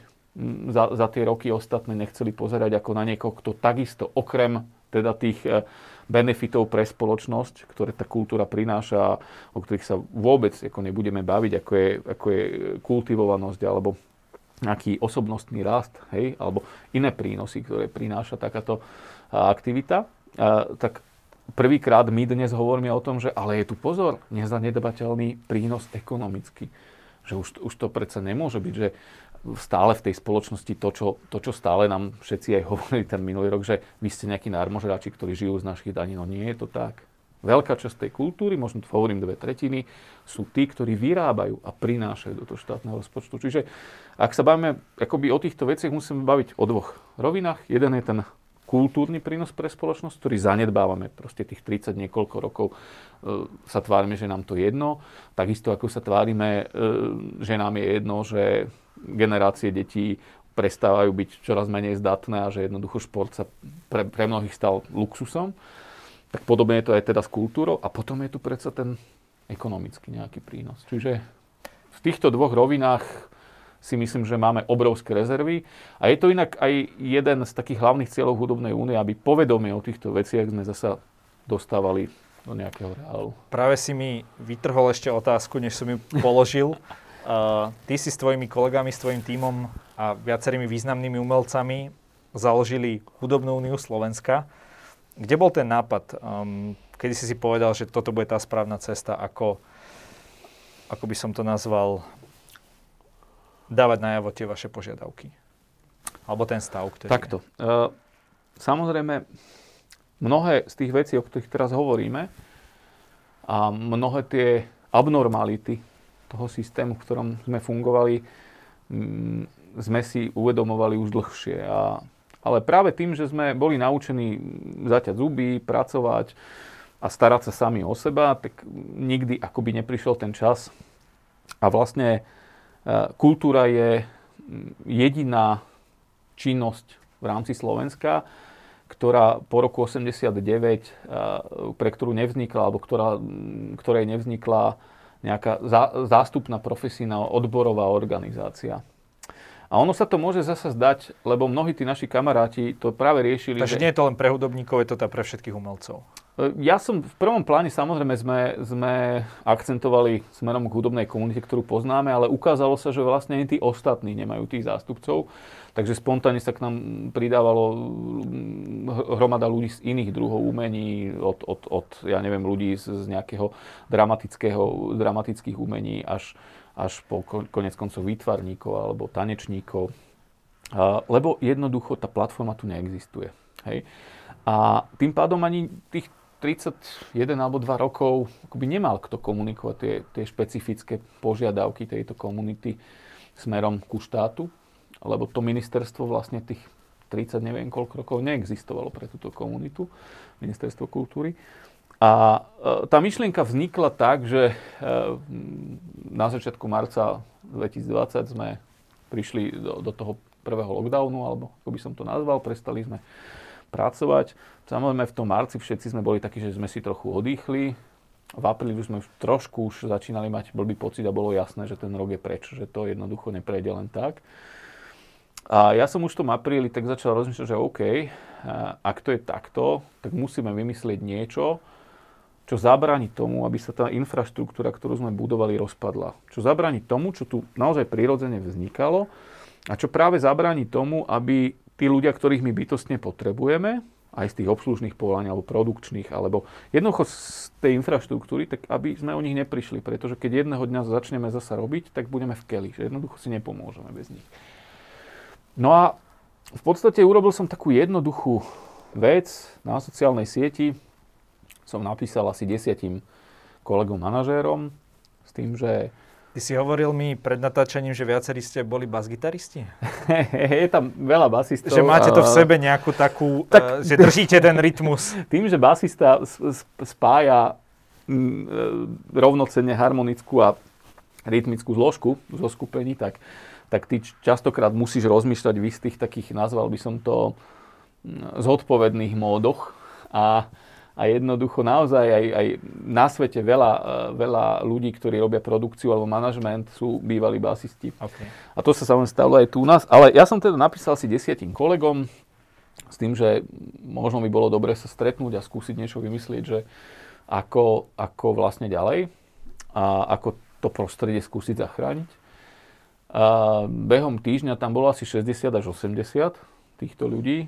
Speaker 2: za, za tie roky ostatné nechceli pozerať ako na niekoho, kto takisto okrem teda tých e, benefitov pre spoločnosť, ktoré tá kultúra prináša, o ktorých sa vôbec ako nebudeme baviť, ako je, ako je kultivovanosť alebo nejaký osobnostný rast, hej, alebo iné prínosy, ktoré prináša takáto aktivita, tak prvýkrát my dnes hovoríme o tom, že ale je tu pozor, nezanedbateľný prínos ekonomický. Že už, už to predsa nemôže byť, že stále v tej spoločnosti to čo, to, čo stále nám všetci aj [LAUGHS] hovorili ten minulý rok, že vy ste nejakí nármožráči, ktorí žijú z našich daní. No nie je to tak. Veľká časť tej kultúry, možno to hovorím dve tretiny, sú tí, ktorí vyrábajú a prinášajú do toho štátneho rozpočtu. Čiže ak sa bavíme akoby o týchto veciach, musíme baviť o dvoch rovinách. Jeden je ten kultúrny prínos pre spoločnosť, ktorý zanedbávame. Proste tých 30 niekoľko rokov e, sa tvárime, že nám to jedno. Takisto ako sa tvárime, e, že nám je jedno, že generácie detí prestávajú byť čoraz menej zdatné a že jednoducho šport sa pre, pre mnohých stal luxusom. Tak podobne je to aj teda s kultúrou. A potom je tu predsa ten ekonomický nejaký prínos. Čiže v týchto dvoch rovinách si myslím, že máme obrovské rezervy. A je to inak aj jeden z takých hlavných cieľov hudobnej únie, aby povedomie o týchto veciach sme zasa dostávali do nejakého reálu.
Speaker 1: Práve si mi vytrhol ešte otázku, než som ju položil. uh, [LAUGHS] ty si s tvojimi kolegami, s tvojim tímom a viacerými významnými umelcami založili Hudobnú úniu Slovenska. Kde bol ten nápad? Um, kedy si si povedal, že toto bude tá správna cesta, ako, ako by som to nazval, dávať najavo tie vaše požiadavky? Alebo ten stav, ktorý
Speaker 2: Takto. Je. Uh, samozrejme, mnohé z tých vecí, o ktorých teraz hovoríme, a mnohé tie abnormality toho systému, v ktorom sme fungovali, sme si uvedomovali už dlhšie. A, ale práve tým, že sme boli naučení zaťať zuby, pracovať a starať sa sami o seba, tak nikdy akoby neprišiel ten čas. A vlastne kultúra je jediná činnosť v rámci Slovenska, ktorá po roku 89, pre ktorú nevznikla, alebo ktorá, ktorej nevznikla nejaká zástupná profesijná odborová organizácia. A ono sa to môže zasa zdať, lebo mnohí tí naši kamaráti to práve riešili.
Speaker 1: Takže
Speaker 2: že...
Speaker 1: nie je to len pre hudobníkov, je to teda pre všetkých umelcov.
Speaker 2: Ja som v prvom pláne samozrejme sme, sme akcentovali smerom k hudobnej komunite, ktorú poznáme, ale ukázalo sa, že vlastne ani tí ostatní nemajú tých zástupcov. Takže spontánne sa k nám pridávalo mm, hromada ľudí z iných druhov umení, od, od, od ja neviem, ľudí z nejakého dramatického, dramatických umení až, až po konec koncov výtvarníkov alebo tanečníkov. Lebo jednoducho tá platforma tu neexistuje. Hej. A tým pádom ani tých 31 alebo 2 rokov akoby nemal kto komunikovať tie, tie špecifické požiadavky tejto komunity smerom ku štátu, lebo to ministerstvo vlastne tých 30 neviem koľko rokov neexistovalo pre túto komunitu, ministerstvo kultúry. A e, tá myšlienka vznikla tak, že e, na začiatku marca 2020 sme prišli do, do toho prvého lockdownu, alebo ako by som to nazval, prestali sme pracovať. Samozrejme v tom marci všetci sme boli takí, že sme si trochu odýchli. V apríli už sme trošku už začínali mať blbý pocit a bolo jasné, že ten rok je preč, že to jednoducho neprejde len tak. A ja som už v tom apríli tak začal rozmýšľať, že OK, ak to je takto, tak musíme vymyslieť niečo, čo zabráni tomu, aby sa tá infraštruktúra, ktorú sme budovali, rozpadla. Čo zabráni tomu, čo tu naozaj prirodzene vznikalo a čo práve zabráni tomu, aby tí ľudia, ktorých my bytostne potrebujeme, aj z tých obslužných povolaní alebo produkčných, alebo jednoducho z tej infraštruktúry, tak aby sme o nich neprišli, pretože keď jedného dňa začneme zasa robiť, tak budeme v keli, že jednoducho si nepomôžeme bez nich. No a v podstate urobil som takú jednoduchú vec na sociálnej sieti, som napísal asi desiatim kolegom manažérom s tým, že
Speaker 1: Ty si hovoril mi pred natáčaním, že viacerí ste boli basgitaristi? [LAUGHS]
Speaker 2: je tam veľa basistov.
Speaker 1: Že máte to v sebe nejakú takú, [LAUGHS] tak, uh, že držíte ten rytmus. [LAUGHS]
Speaker 2: Tým, že basista spája mm, e, rovnocenne harmonickú a rytmickú zložku zo skupení, tak, tak ty častokrát musíš rozmýšľať v istých takých, nazval by som to, mm, zodpovedných módoch. A, a jednoducho naozaj aj, aj na svete veľa, e, veľa ľudí, ktorí robia produkciu alebo manažment, sú bývalí basisti. Okay. A to sa samozrejme stalo aj tu u nás. Ale ja som teda napísal si desiatim kolegom s tým, že možno by bolo dobre sa stretnúť a skúsiť niečo vymyslieť, že ako, ako vlastne ďalej a ako to prostredie skúsiť zachrániť. A behom týždňa tam bolo asi 60 až 80 týchto ľudí e,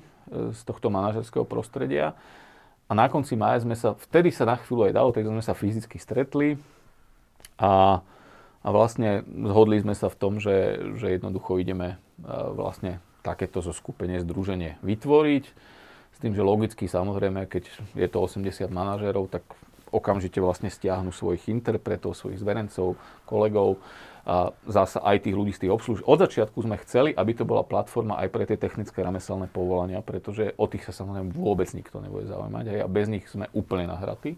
Speaker 2: z tohto manažerského prostredia. A na konci mája sme sa, vtedy sa na chvíľu aj dalo, tak sme sa fyzicky stretli a, a vlastne zhodli sme sa v tom, že, že jednoducho ideme vlastne takéto zo skupenie združenie vytvoriť. S tým, že logicky samozrejme, keď je to 80 manažérov, tak okamžite vlastne stiahnu svojich interpretov, svojich zverencov, kolegov a zasa aj tých ľudí z tých obsluž. Od začiatku sme chceli, aby to bola platforma aj pre tie technické remeselné povolania, pretože o tých sa samozrejme vôbec nikto nebude zaujímať hej, a bez nich sme úplne nahratí.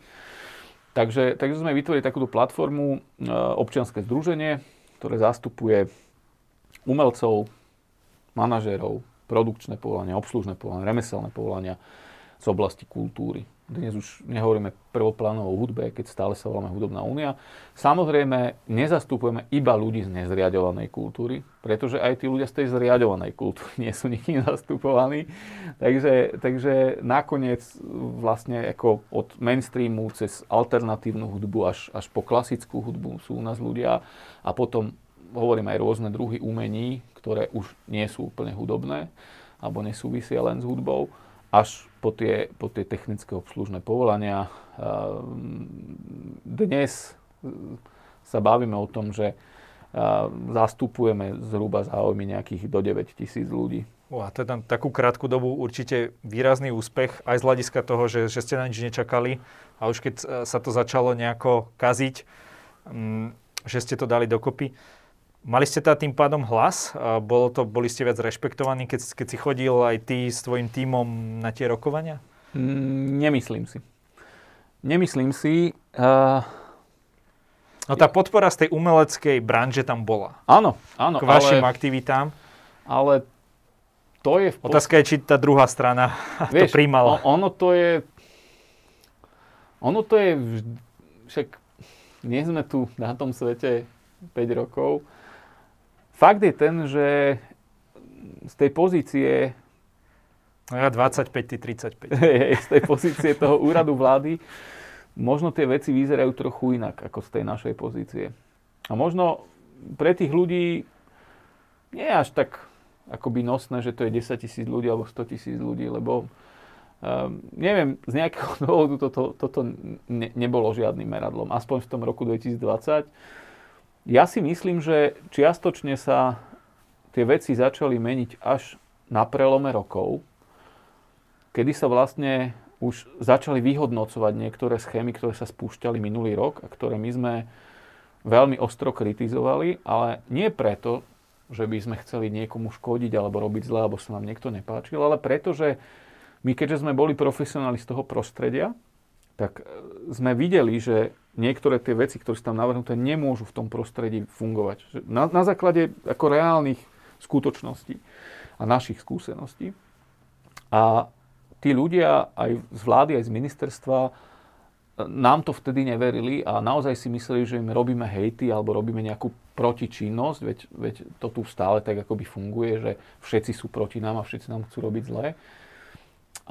Speaker 2: Takže, takže sme vytvorili takúto platformu, e, občianske združenie, ktoré zastupuje umelcov, manažérov, produkčné povolania, obslužné povolania, remeselné povolania z oblasti kultúry. Dnes už nehovoríme prvoplánovo o hudbe, keď stále sa voláme Hudobná únia. Samozrejme, nezastupujeme iba ľudí z nezriadovanej kultúry, pretože aj tí ľudia z tej zriadovanej kultúry [LAUGHS] nie sú nikým zastupovaní. Takže, takže nakoniec vlastne ako od mainstreamu cez alternatívnu hudbu až, až po klasickú hudbu sú u nás ľudia a potom hovorím aj rôzne druhy umení, ktoré už nie sú úplne hudobné alebo nesúvisia len s hudbou až po tie, po tie technické obslužné povolania. Dnes sa bavíme o tom, že zastupujeme zhruba záujmy nejakých do 9 tisíc ľudí.
Speaker 1: A to je tam takú krátku dobu určite výrazný úspech, aj z hľadiska toho, že, že ste na nič nečakali a už keď sa to začalo nejako kaziť, že ste to dali dokopy. Mali ste teda tým pádom hlas? Bolo to, boli ste viac rešpektovaní, keď, keď si chodil aj ty s tvojim tímom na tie rokovania?
Speaker 2: Mm, nemyslím si. Nemyslím si. Uh...
Speaker 1: No tá podpora z tej umeleckej branže tam bola.
Speaker 2: Áno, áno.
Speaker 1: K vašim ale... aktivitám.
Speaker 2: ale to je v
Speaker 1: pod... Otázka je, či tá druhá strana [LAUGHS] vieš, to príjmala.
Speaker 2: ono to je... Ono to je... Však nie sme tu na tom svete 5 rokov. Fakt je ten, že z tej pozície...
Speaker 1: No ja 25, ty 35. [LAUGHS]
Speaker 2: z tej pozície toho úradu vlády možno tie veci vyzerajú trochu inak ako z tej našej pozície. A možno pre tých ľudí nie je až tak akoby nosné, že to je 10 tisíc ľudí alebo 100 tisíc ľudí, lebo um, neviem, z nejakého [LAUGHS] dôvodu toto, toto ne, nebolo žiadnym meradlom, aspoň v tom roku 2020. Ja si myslím, že čiastočne sa tie veci začali meniť až na prelome rokov, kedy sa vlastne už začali vyhodnocovať niektoré schémy, ktoré sa spúšťali minulý rok a ktoré my sme veľmi ostro kritizovali, ale nie preto, že by sme chceli niekomu škodiť alebo robiť zle, alebo sa nám niekto nepáčil, ale preto, že my keďže sme boli profesionáli z toho prostredia, tak e, sme videli, že niektoré tie veci, ktoré sú tam navrhnuté, nemôžu v tom prostredí fungovať. Na, na základe ako reálnych skutočností a našich skúseností. A tí ľudia aj z vlády, aj z ministerstva nám to vtedy neverili a naozaj si mysleli, že im robíme hejty alebo robíme nejakú protičinnosť, veď, veď to tu stále tak akoby funguje, že všetci sú proti nám a všetci nám chcú robiť zlé.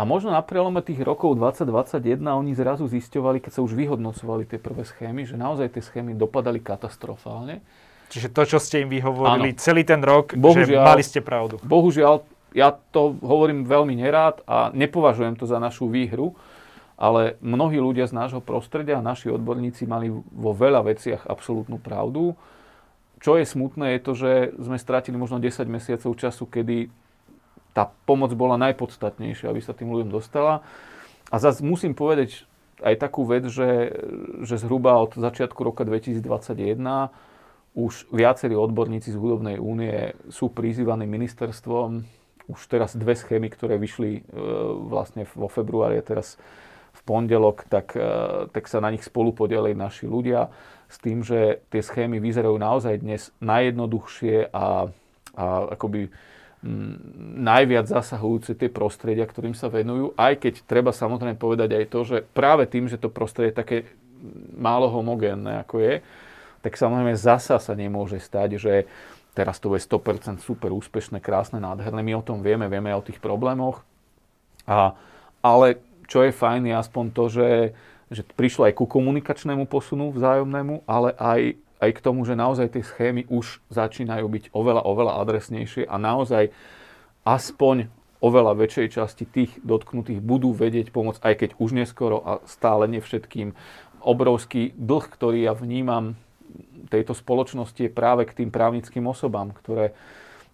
Speaker 2: A možno na prelome tých rokov 2021 oni zrazu zisťovali, keď sa už vyhodnocovali tie prvé schémy, že naozaj tie schémy dopadali katastrofálne.
Speaker 1: Čiže to, čo ste im vyhovorili ano. celý ten rok, bohužiaľ, že mali ste pravdu.
Speaker 2: Bohužiaľ, ja to hovorím veľmi nerád a nepovažujem to za našu výhru, ale mnohí ľudia z nášho prostredia, naši odborníci mali vo veľa veciach absolútnu pravdu. Čo je smutné, je to, že sme stratili možno 10 mesiacov času, kedy tá pomoc bola najpodstatnejšia, aby sa tým ľuďom dostala. A zase musím povedať aj takú vec, že, že zhruba od začiatku roka 2021 už viacerí odborníci z Hudobnej únie sú prizývaní ministerstvom. Už teraz dve schémy, ktoré vyšli e, vlastne vo februári a teraz v pondelok, tak, e, tak sa na nich spolu podielili naši ľudia s tým, že tie schémy vyzerajú naozaj dnes najjednoduchšie a, a akoby najviac zasahujúce tie prostredia, ktorým sa venujú, aj keď treba samozrejme povedať aj to, že práve tým, že to prostredie je také málo homogénne, ako je, tak samozrejme zasa sa nemôže stať, že teraz to je 100% super úspešné, krásne, nádherné. My o tom vieme, vieme o tých problémoch. A, ale čo je fajn je aspoň to, že, že prišlo aj ku komunikačnému posunu vzájomnému, ale aj, aj k tomu, že naozaj tie schémy už začínajú byť oveľa, oveľa adresnejšie a naozaj aspoň oveľa väčšej časti tých dotknutých budú vedieť pomôcť, aj keď už neskoro a stále nevšetkým. Obrovský dlh, ktorý ja vnímam tejto spoločnosti je práve k tým právnickým osobám, ktoré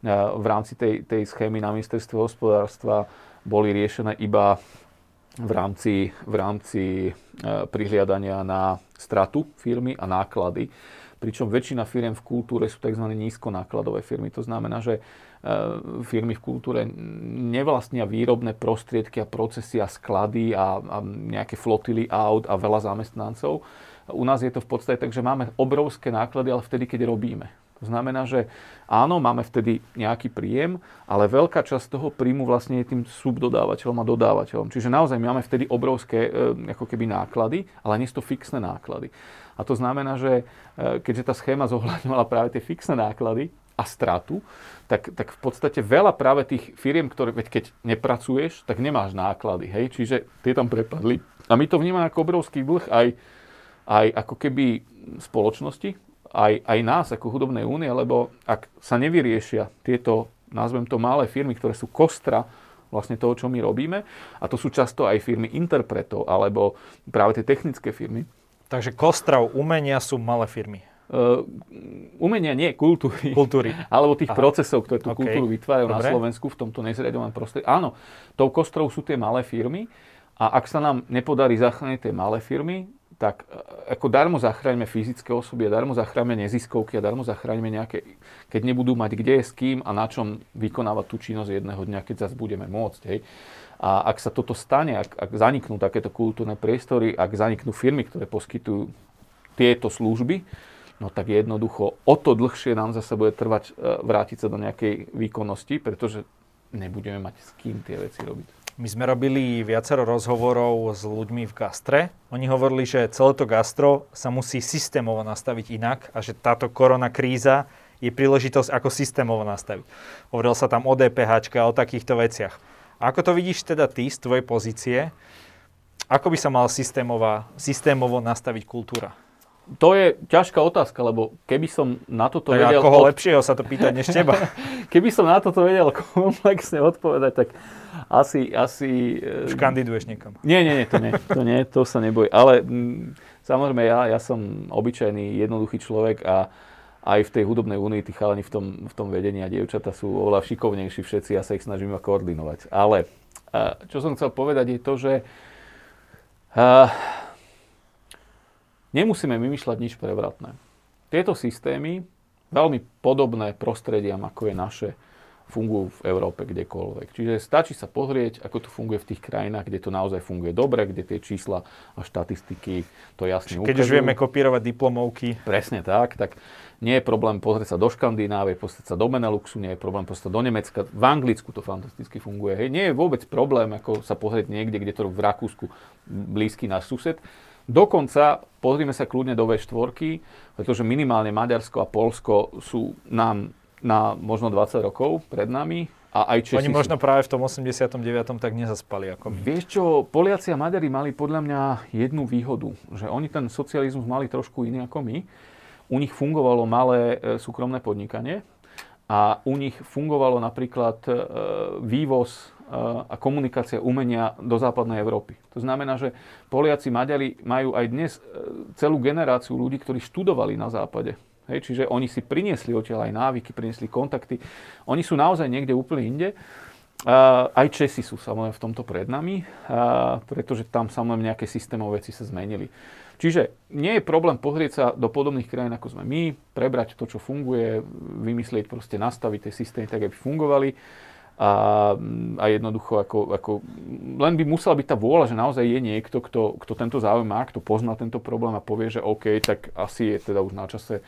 Speaker 2: v rámci tej, tej schémy na ministerstve hospodárstva boli riešené iba v rámci, v rámci e, prihliadania na stratu firmy a náklady. Pričom väčšina firiem v kultúre sú tzv. nízkonákladové firmy. To znamená, že e, firmy v kultúre nevlastnia výrobné prostriedky a procesy a sklady a, a nejaké flotily aut a veľa zamestnancov. U nás je to v podstate tak, že máme obrovské náklady, ale vtedy, keď robíme. To znamená, že áno, máme vtedy nejaký príjem, ale veľká časť toho príjmu vlastne je tým subdodávateľom a dodávateľom. Čiže naozaj máme vtedy obrovské e, ako keby náklady, ale nie sú to fixné náklady. A to znamená, že e, keďže tá schéma zohľadňovala práve tie fixné náklady a stratu, tak, tak v podstate veľa práve tých firiem, ktoré, veď keď nepracuješ, tak nemáš náklady, hej, čiže tie tam prepadli. A my to vnímame ako obrovský dlh aj, aj ako keby spoločnosti, aj, aj nás ako hudobnej únie, lebo ak sa nevyriešia tieto, nazvem to malé firmy, ktoré sú kostra vlastne toho, čo my robíme, a to sú často aj firmy interpretov, alebo práve tie technické firmy.
Speaker 1: Takže kostrav umenia sú malé firmy.
Speaker 2: Uh, umenia nie, kultúry.
Speaker 1: Kultúry. [LAUGHS]
Speaker 2: Alebo tých Aha. procesov, ktoré tú okay. kultúru vytvárajú Dobre. na Slovensku v tomto nezriadovanom prostredí. Áno, tou kostrou sú tie malé firmy a ak sa nám nepodarí zachrániť tie malé firmy, tak e, ako darmo zachráňme fyzické osoby a darmo zachráňme neziskovky a darmo zachráňme nejaké, keď nebudú mať kde, s kým a na čom vykonávať tú činnosť jedného dňa, keď zase budeme môcť. Hej. A ak sa toto stane, ak, ak zaniknú takéto kultúrne priestory, ak zaniknú firmy, ktoré poskytujú tieto služby, no tak jednoducho o to dlhšie nám zase bude trvať e, vrátiť sa do nejakej výkonnosti, pretože nebudeme mať s kým tie veci robiť.
Speaker 1: My sme robili viacero rozhovorov s ľuďmi v gastre. Oni hovorili, že celé to gastro sa musí systémovo nastaviť inak a že táto korona kríza je príležitosť, ako systémovo nastaviť. Hovoril sa tam o DPH a o takýchto veciach. A ako to vidíš teda ty z tvojej pozície? Ako by sa mal systémovo nastaviť kultúra?
Speaker 2: To je ťažká otázka, lebo keby som na toto
Speaker 1: tak
Speaker 2: vedel...
Speaker 1: koho od... lepšieho sa to pýtať než teba. [LAUGHS]
Speaker 2: keby som na toto vedel komplexne odpovedať, tak asi... asi
Speaker 1: Už kandiduješ niekam.
Speaker 2: Nie, nie, nie, to nie, to, nie, to sa neboj. Ale m, mm, samozrejme, ja, ja som obyčajný, jednoduchý človek a aj v tej hudobnej únii tí chalani v tom, v tom vedení a dievčata sú oveľa šikovnejší všetci a sa ich snažím koordinovať. Ale čo som chcel povedať je to, že uh, Nemusíme vymýšľať nič prevratné. Tieto systémy, veľmi podobné prostrediam, ako je naše, fungujú v Európe kdekoľvek. Čiže stačí sa pozrieť, ako to funguje v tých krajinách, kde to naozaj funguje dobre, kde tie čísla a štatistiky to jasne
Speaker 1: ukazujú. Keď už vieme kopírovať diplomovky.
Speaker 2: Presne tak, tak nie je problém pozrieť sa do Škandinávie, pozrieť sa do Beneluxu, nie je problém pozrieť sa do Nemecka. V Anglicku to fantasticky funguje. Hej. Nie je vôbec problém, ako sa pozrieť niekde, kde to v Rakúsku blízky náš sused. Dokonca pozrime sa kľudne do V4, pretože minimálne Maďarsko a Polsko sú nám na možno 20 rokov pred nami. A aj
Speaker 1: Česi Oni možno sú... práve v tom 89. tak nezaspali ako my.
Speaker 2: Vieš čo, Poliaci a Maďari mali podľa mňa jednu výhodu, že oni ten socializmus mali trošku iný ako my. U nich fungovalo malé e, súkromné podnikanie a u nich fungovalo napríklad e, vývoz a komunikácia umenia do západnej Európy. To znamená, že Poliaci, Maďari majú aj dnes e, celú generáciu ľudí, ktorí študovali na západe. Hej, čiže oni si priniesli odtiaľ aj návyky, priniesli kontakty. Oni sú naozaj niekde úplne inde. Uh, aj Česi sú samozrejme v tomto pred nami, uh, pretože tam samozrejme nejaké systémové veci sa zmenili. Čiže nie je problém pozrieť sa do podobných krajín, ako sme my, prebrať to, čo funguje, vymyslieť, proste nastaviť tie systémy tak, aby fungovali a, a jednoducho ako, ako, len by musela byť tá vôľa, že naozaj je niekto, kto, kto tento záujem má, kto pozná tento problém a povie, že OK, tak asi je teda už na čase e,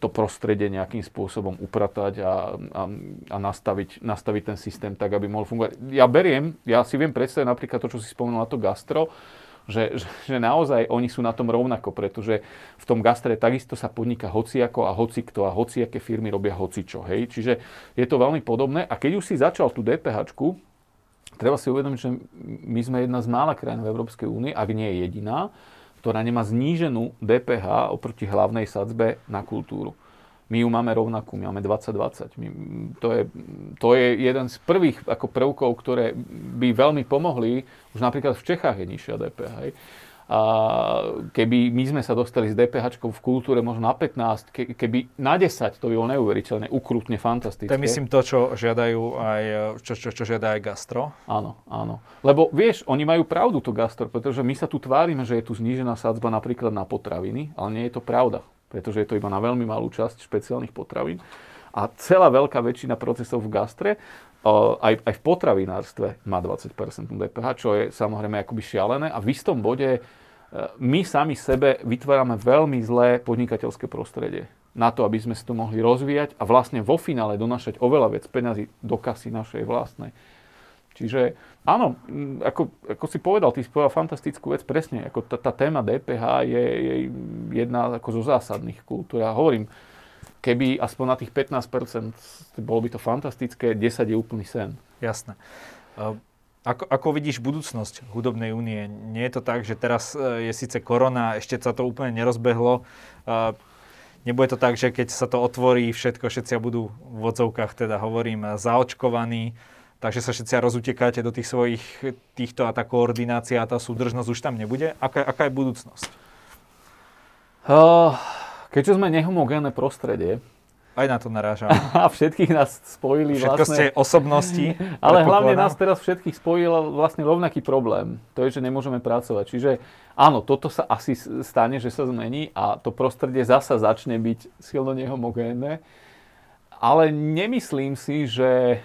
Speaker 2: to prostredie nejakým spôsobom upratať a, a, a nastaviť, nastaviť ten systém tak, aby mohol fungovať. Ja beriem, ja si viem predstaviť napríklad to, čo si spomenul na to gastro, že, [LAUGHS] že, že naozaj oni sú na tom rovnako, pretože v tom gastre takisto sa podniká hociako a hocikto a hociaké firmy robia hocičo. Hej? Čiže je to veľmi podobné a keď už si začal tú DPH, treba si uvedomiť, že my sme jedna z mála krajín v Európskej únii, ak nie je jediná, ktorá nemá zníženú DPH oproti hlavnej sadzbe na kultúru. My ju máme rovnakú, my máme 2020. My, to, je, to je jeden z prvých ako prvkov, ktoré by veľmi pomohli. Už napríklad v Čechách je nižšia DPH. Hej. A keby my sme sa dostali s DPH v kultúre možno na 15, ke, keby na 10, to by bolo neuveriteľné, ukrutne fantastické.
Speaker 1: To je myslím to, čo žiadajú aj, čo, čo, čo žiada aj gastro.
Speaker 2: Áno, áno. Lebo vieš, oni majú pravdu to gastro, pretože my sa tu tvárime, že je tu znížená sadzba napríklad na potraviny, ale nie je to pravda pretože je to iba na veľmi malú časť špeciálnych potravín. A celá veľká väčšina procesov v gastre, aj, aj v potravinárstve má 20% DPH, čo je samozrejme akoby šialené. A v istom bode my sami sebe vytvárame veľmi zlé podnikateľské prostredie na to, aby sme si to mohli rozvíjať a vlastne vo finále donašať oveľa viac peňazí do kasy našej vlastnej. Čiže áno, ako, ako si povedal, ty si povedal fantastickú vec, presne, ako tá, tá téma DPH je, je jedna ako zo zásadných kultúr. Ja hovorím, keby aspoň na tých 15%, bolo by to fantastické, 10 je úplný sen.
Speaker 1: Jasné. Ako, ako vidíš budúcnosť hudobnej únie? Nie je to tak, že teraz e, je síce korona, ešte sa to úplne nerozbehlo. Nebude to tak, že keď sa to otvorí, všetko, všetci budú v odzovkách, teda hovorím, zaočkovaní takže sa všetci rozutekáte do tých svojich týchto a tá koordinácia a tá súdržnosť už tam nebude. Aká, aká je budúcnosť?
Speaker 2: Keďže sme nehomogénne prostredie,
Speaker 1: aj na to narážam. [LAUGHS]
Speaker 2: A všetkých nás spojili
Speaker 1: Všetko
Speaker 2: vlastne...
Speaker 1: ste osobnosti. [LAUGHS]
Speaker 2: Ale hlavne nás teraz všetkých spojil vlastne rovnaký problém. To je, že nemôžeme pracovať. Čiže áno, toto sa asi stane, že sa zmení a to prostredie zasa začne byť silno nehomogénne. Ale nemyslím si, že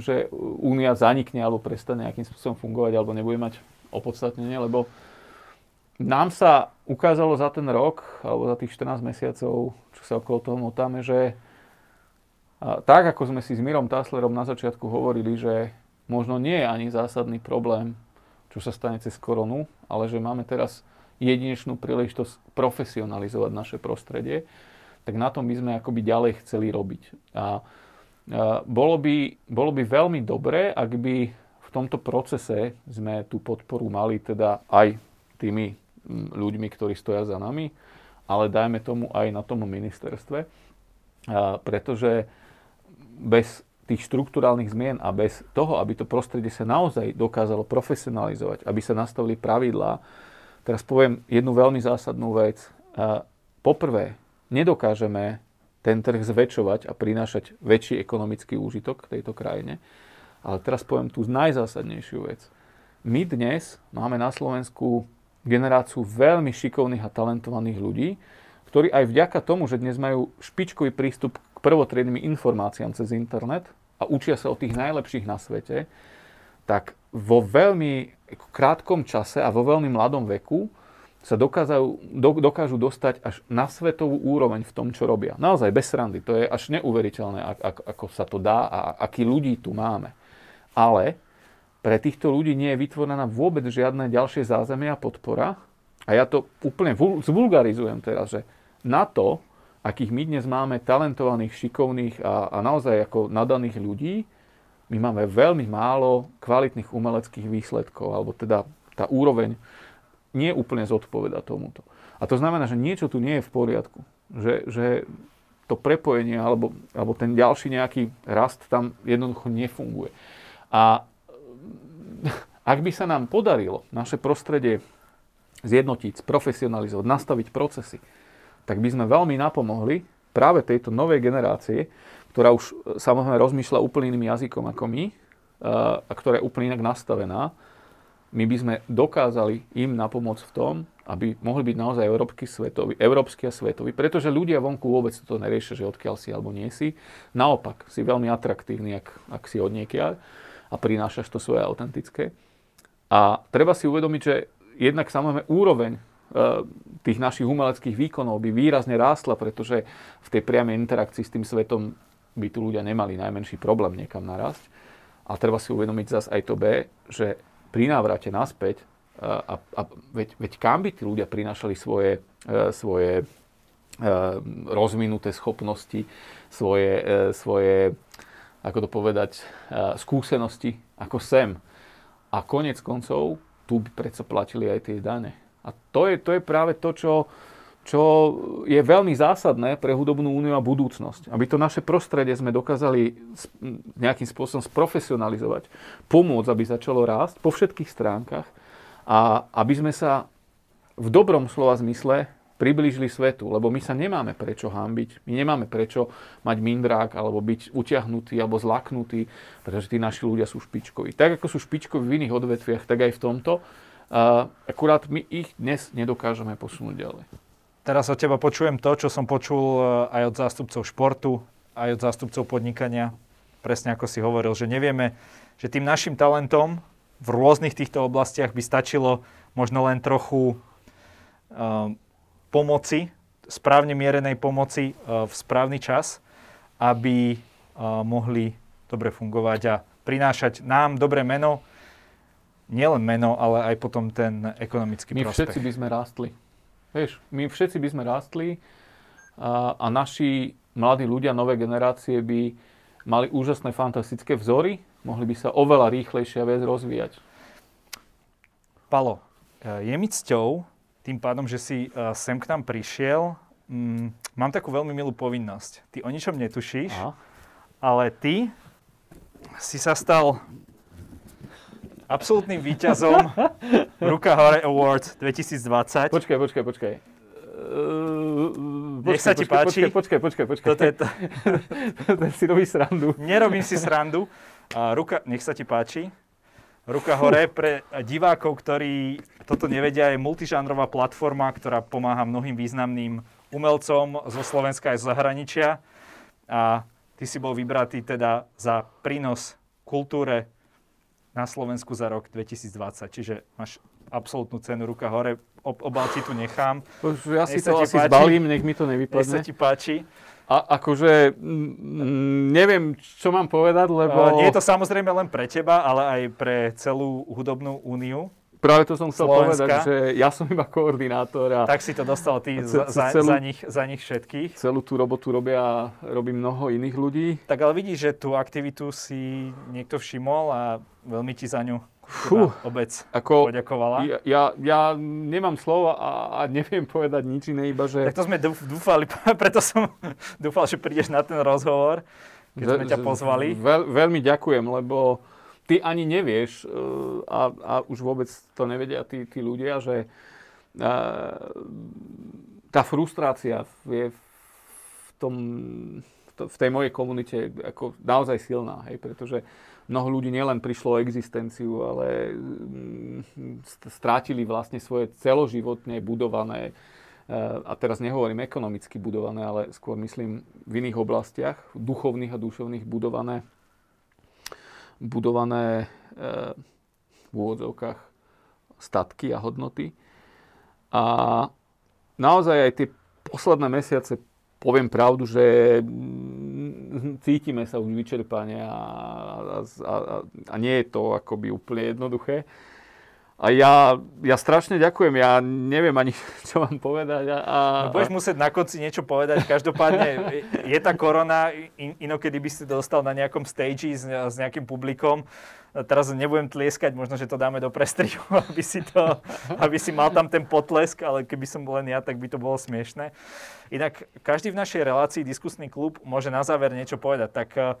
Speaker 2: že únia zanikne alebo prestane nejakým spôsobom fungovať alebo nebude mať opodstatnenie, lebo nám sa ukázalo za ten rok, alebo za tých 14 mesiacov, čo sa okolo toho motáme, že tak, ako sme si s Mirom Taslerom na začiatku hovorili, že možno nie je ani zásadný problém, čo sa stane cez koronu, ale že máme teraz jedinečnú príležitosť profesionalizovať naše prostredie, tak na tom by sme akoby ďalej chceli robiť. A, a bolo, by, bolo by veľmi dobré, ak by v tomto procese sme tú podporu mali teda aj tými ľuďmi, ktorí stoja za nami, ale dajme tomu aj na tom ministerstve, pretože bez tých štruktúrálnych zmien a bez toho, aby to prostredie sa naozaj dokázalo profesionalizovať, aby sa nastavili pravidlá, teraz poviem jednu veľmi zásadnú vec. Poprvé, nedokážeme ten trh zväčšovať a prinášať väčší ekonomický úžitok tejto krajine. Ale teraz poviem tú najzásadnejšiu vec. My dnes máme na Slovensku generáciu veľmi šikovných a talentovaných ľudí, ktorí aj vďaka tomu, že dnes majú špičkový prístup prvotriedným informáciám cez internet a učia sa o tých najlepších na svete, tak vo veľmi krátkom čase a vo veľmi mladom veku sa dokážu, do, dokážu dostať až na svetovú úroveň v tom, čo robia. Naozaj bez srandy. To je až neuveriteľné, ako sa to dá a akí ľudí tu máme. Ale pre týchto ľudí nie je vytvorená vôbec žiadne ďalšie zázemie a podpora. A ja to úplne zvulgarizujem teraz, že na to, akých my dnes máme talentovaných, šikovných a, a naozaj ako nadaných ľudí, my máme veľmi málo kvalitných umeleckých výsledkov, alebo teda tá úroveň nie úplne zodpoveda tomuto. A to znamená, že niečo tu nie je v poriadku. Že, že to prepojenie alebo, alebo ten ďalší nejaký rast tam jednoducho nefunguje. A ak by sa nám podarilo naše prostredie zjednotiť, profesionalizovať, nastaviť procesy, tak by sme veľmi napomohli práve tejto novej generácie, ktorá už e, samozrejme rozmýšľa úplne iným jazykom ako my e, a ktorá je úplne inak nastavená, my by sme dokázali im napomôcť v tom, aby mohli byť naozaj európsky, svetový, európsky a svetový. Pretože ľudia vonku vôbec to neriešia, že odkiaľ si alebo nie si. Naopak, si veľmi atraktívny, ak, ak si od niekiaľ a prinášaš to svoje autentické. A treba si uvedomiť, že jednak samozrejme úroveň Eh, tých našich umeleckých výkonov by výrazne rástla, pretože v tej priamej interakcii s tým svetom by tu ľudia nemali najmenší problém niekam narásť. A treba si uvedomiť zase aj to B, že pri návrate naspäť, eh, a, a veď, veď kam by tí ľudia prinášali svoje, eh, svoje rozvinuté schopnosti, svoje, svoje, ako to povedať, skúsenosti ako sem. A konec koncov, tu by predsa platili aj tie dane. A to je, to je práve to, čo, čo je veľmi zásadné pre hudobnú úniu a budúcnosť. Aby to naše prostredie sme dokázali nejakým spôsobom sprofesionalizovať, pomôcť, aby začalo rásť po všetkých stránkach a aby sme sa v dobrom slova zmysle priblížili svetu, lebo my sa nemáme prečo hambiť, my nemáme prečo mať mindrák, alebo byť utiahnutý, alebo zlaknutý, pretože tí naši ľudia sú špičkoví. Tak ako sú špičkoví v iných odvetviach, tak aj v tomto. Uh, akurát my ich dnes nedokážeme posunúť ďalej.
Speaker 1: Teraz od teba počujem to, čo som počul e, aj od zástupcov športu, aj od zástupcov podnikania. Presne ako si hovoril, že nevieme, že tým našim talentom v rôznych týchto oblastiach by stačilo možno len trochu uh, pomoci, správne mierenej pomoci uh, v správny čas, aby uh, mohli dobre fungovať a prinášať nám dobré meno, nielen meno, ale aj potom ten ekonomický
Speaker 2: my
Speaker 1: prospech.
Speaker 2: My všetci by sme rástli. Vieš, my všetci by sme rástli a, a naši mladí ľudia, nové generácie by mali úžasné, fantastické vzory, mohli by sa oveľa rýchlejšie a viac rozvíjať.
Speaker 1: Palo, e, je mi cťou, tým pádom, že si e, sem k nám prišiel, mm, mám takú veľmi milú povinnosť. Ty o ničom netušíš, Aha. ale ty si sa stal absolútnym víťazom [LAUGHS] Ruka Hore Awards 2020.
Speaker 2: Počkaj, počkaj, počkaj.
Speaker 1: Uh, Nech sa ti páči.
Speaker 2: Počkaj, počkaj, počkaj.
Speaker 1: Toto je to. [LAUGHS]
Speaker 2: Si robí srandu.
Speaker 1: Nerobím si srandu. Uh, ruka, nech sa ti páči. Ruka hore pre divákov, ktorí toto nevedia, je multižánrová platforma, ktorá pomáha mnohým významným umelcom zo Slovenska aj z zahraničia. A ty si bol vybratý teda za prínos kultúre na Slovensku za rok 2020. Čiže máš absolútnu cenu ruka hore. ob- obal ti tu nechám.
Speaker 2: Ja si
Speaker 1: Nech
Speaker 2: to asi
Speaker 1: páči.
Speaker 2: zbalím, nech mi to
Speaker 1: Nech sa
Speaker 2: nevypadne.
Speaker 1: ti páči.
Speaker 2: A akože, neviem, čo mám povedať, lebo...
Speaker 1: Uh, nie je to samozrejme len pre teba, ale aj pre celú hudobnú úniu.
Speaker 2: Práve to som chcel
Speaker 1: Slovenska.
Speaker 2: povedať, že ja som iba koordinátor a
Speaker 1: Tak si to dostal ty
Speaker 2: ce-
Speaker 1: za,
Speaker 2: celú-
Speaker 1: za, nich, za nich všetkých.
Speaker 2: celú tú robotu robia, robí mnoho iných ľudí.
Speaker 1: Tak ale vidíš, že tú aktivitu si niekto všimol a veľmi ti za ňu
Speaker 2: Fú,
Speaker 1: teda obec
Speaker 2: Ako,
Speaker 1: poďakovala.
Speaker 2: ja, ja, ja nemám slova a, a neviem povedať nič iné, iba že...
Speaker 1: Tak to sme dúf- dúfali, [LAUGHS] preto som [LAUGHS] dúfal, že prídeš na ten rozhovor, keď sme ťa pozvali.
Speaker 2: Veľ, veľmi ďakujem, lebo ty ani nevieš e, a, a už vôbec to nevedia tí, tí ľudia, že e, tá frustrácia je v, tom, v tej mojej komunite ako naozaj silná, hej, pretože mnoho ľudí nielen prišlo o existenciu, ale mm, st- strátili vlastne svoje celoživotne budované, e, a teraz nehovorím ekonomicky budované, ale skôr myslím v iných oblastiach, duchovných a duševných budované, budované e, v úvodzovkách statky a hodnoty. A naozaj aj tie posledné mesiace, poviem pravdu, že mm, cítime sa už vyčerpanie a, a, a, a nie je to akoby úplne jednoduché. A ja, ja strašne ďakujem, ja neviem ani, [LAUGHS] čo mám povedať. A, a,
Speaker 1: No, budeš musieť na konci niečo povedať. Každopádne je tá korona, in, inokedy by si dostal na nejakom stage s, s nejakým publikom. Teraz nebudem tlieskať, možno, že to dáme do prestrihu, [LAUGHS] aby si, to, aby si mal tam ten potlesk, ale keby som bol len ja, tak by to bolo smiešné. Inak každý v našej relácii diskusný klub môže na záver niečo povedať. Tak eh,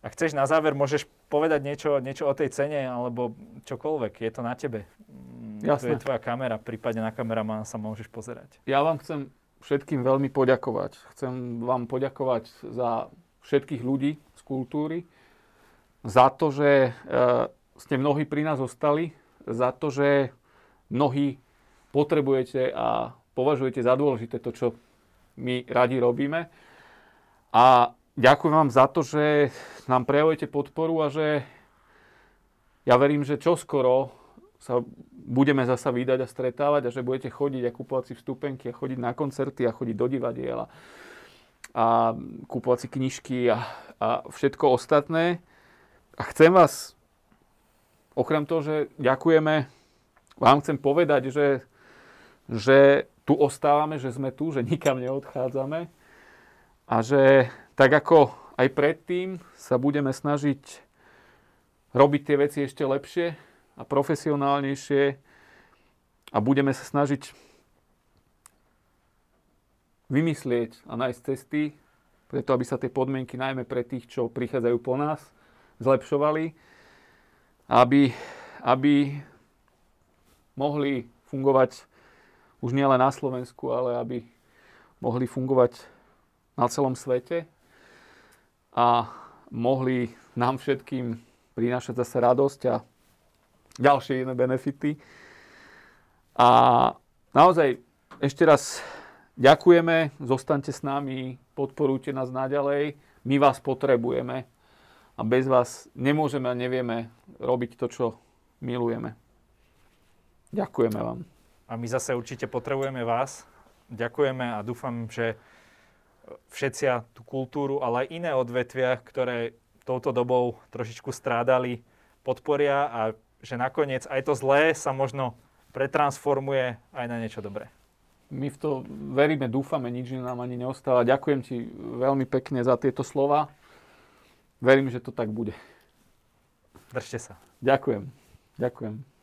Speaker 1: ak chceš na záver, môžeš povedať niečo, niečo o tej cene alebo čokoľvek. Je to na tebe. Mm, Tu
Speaker 2: Jasné.
Speaker 1: je tvoja kamera, prípadne na kameramana sa môžeš pozerať.
Speaker 2: Ja vám chcem všetkým veľmi poďakovať. Chcem vám poďakovať za všetkých ľudí z kultúry, za to, že e, ste mnohí pri nás ostali, za to, že mnohí potrebujete a považujete za dôležité to, čo my radi robíme. A ďakujem vám za to, že nám prejavujete podporu a že ja verím, že čoskoro sa budeme zasa vydať a stretávať a že budete chodiť a kupovať si vstupenky a chodiť na koncerty a chodiť do divadiela a kupovať si knižky a, a všetko ostatné. A chcem vás, okrem toho, že ďakujeme, vám chcem povedať, že, že tu ostávame, že sme tu, že nikam neodchádzame a že tak ako aj predtým sa budeme snažiť robiť tie veci ešte lepšie a profesionálnejšie a budeme sa snažiť vymyslieť a nájsť cesty, preto aby sa tie podmienky najmä pre tých, čo prichádzajú po nás, zlepšovali, aby, aby mohli fungovať už nielen na Slovensku, ale aby mohli fungovať na celom svete a mohli nám všetkým prinášať zase radosť a ďalšie iné benefity. A naozaj ešte raz ďakujeme, zostaňte s nami, podporujte nás naďalej, my vás potrebujeme a bez vás nemôžeme a nevieme robiť to, čo milujeme. Ďakujeme vám.
Speaker 1: A my zase určite potrebujeme vás. Ďakujeme a dúfam, že všetcia tú kultúru, ale aj iné odvetvia, ktoré touto dobou trošičku strádali, podporia a že nakoniec aj to zlé sa možno pretransformuje aj na niečo dobré.
Speaker 2: My v to veríme, dúfame, nič nám ani neostáva. Ďakujem ti veľmi pekne za tieto slova. Verím, že to tak bude.
Speaker 1: Držte sa.
Speaker 2: Ďakujem. Ďakujem.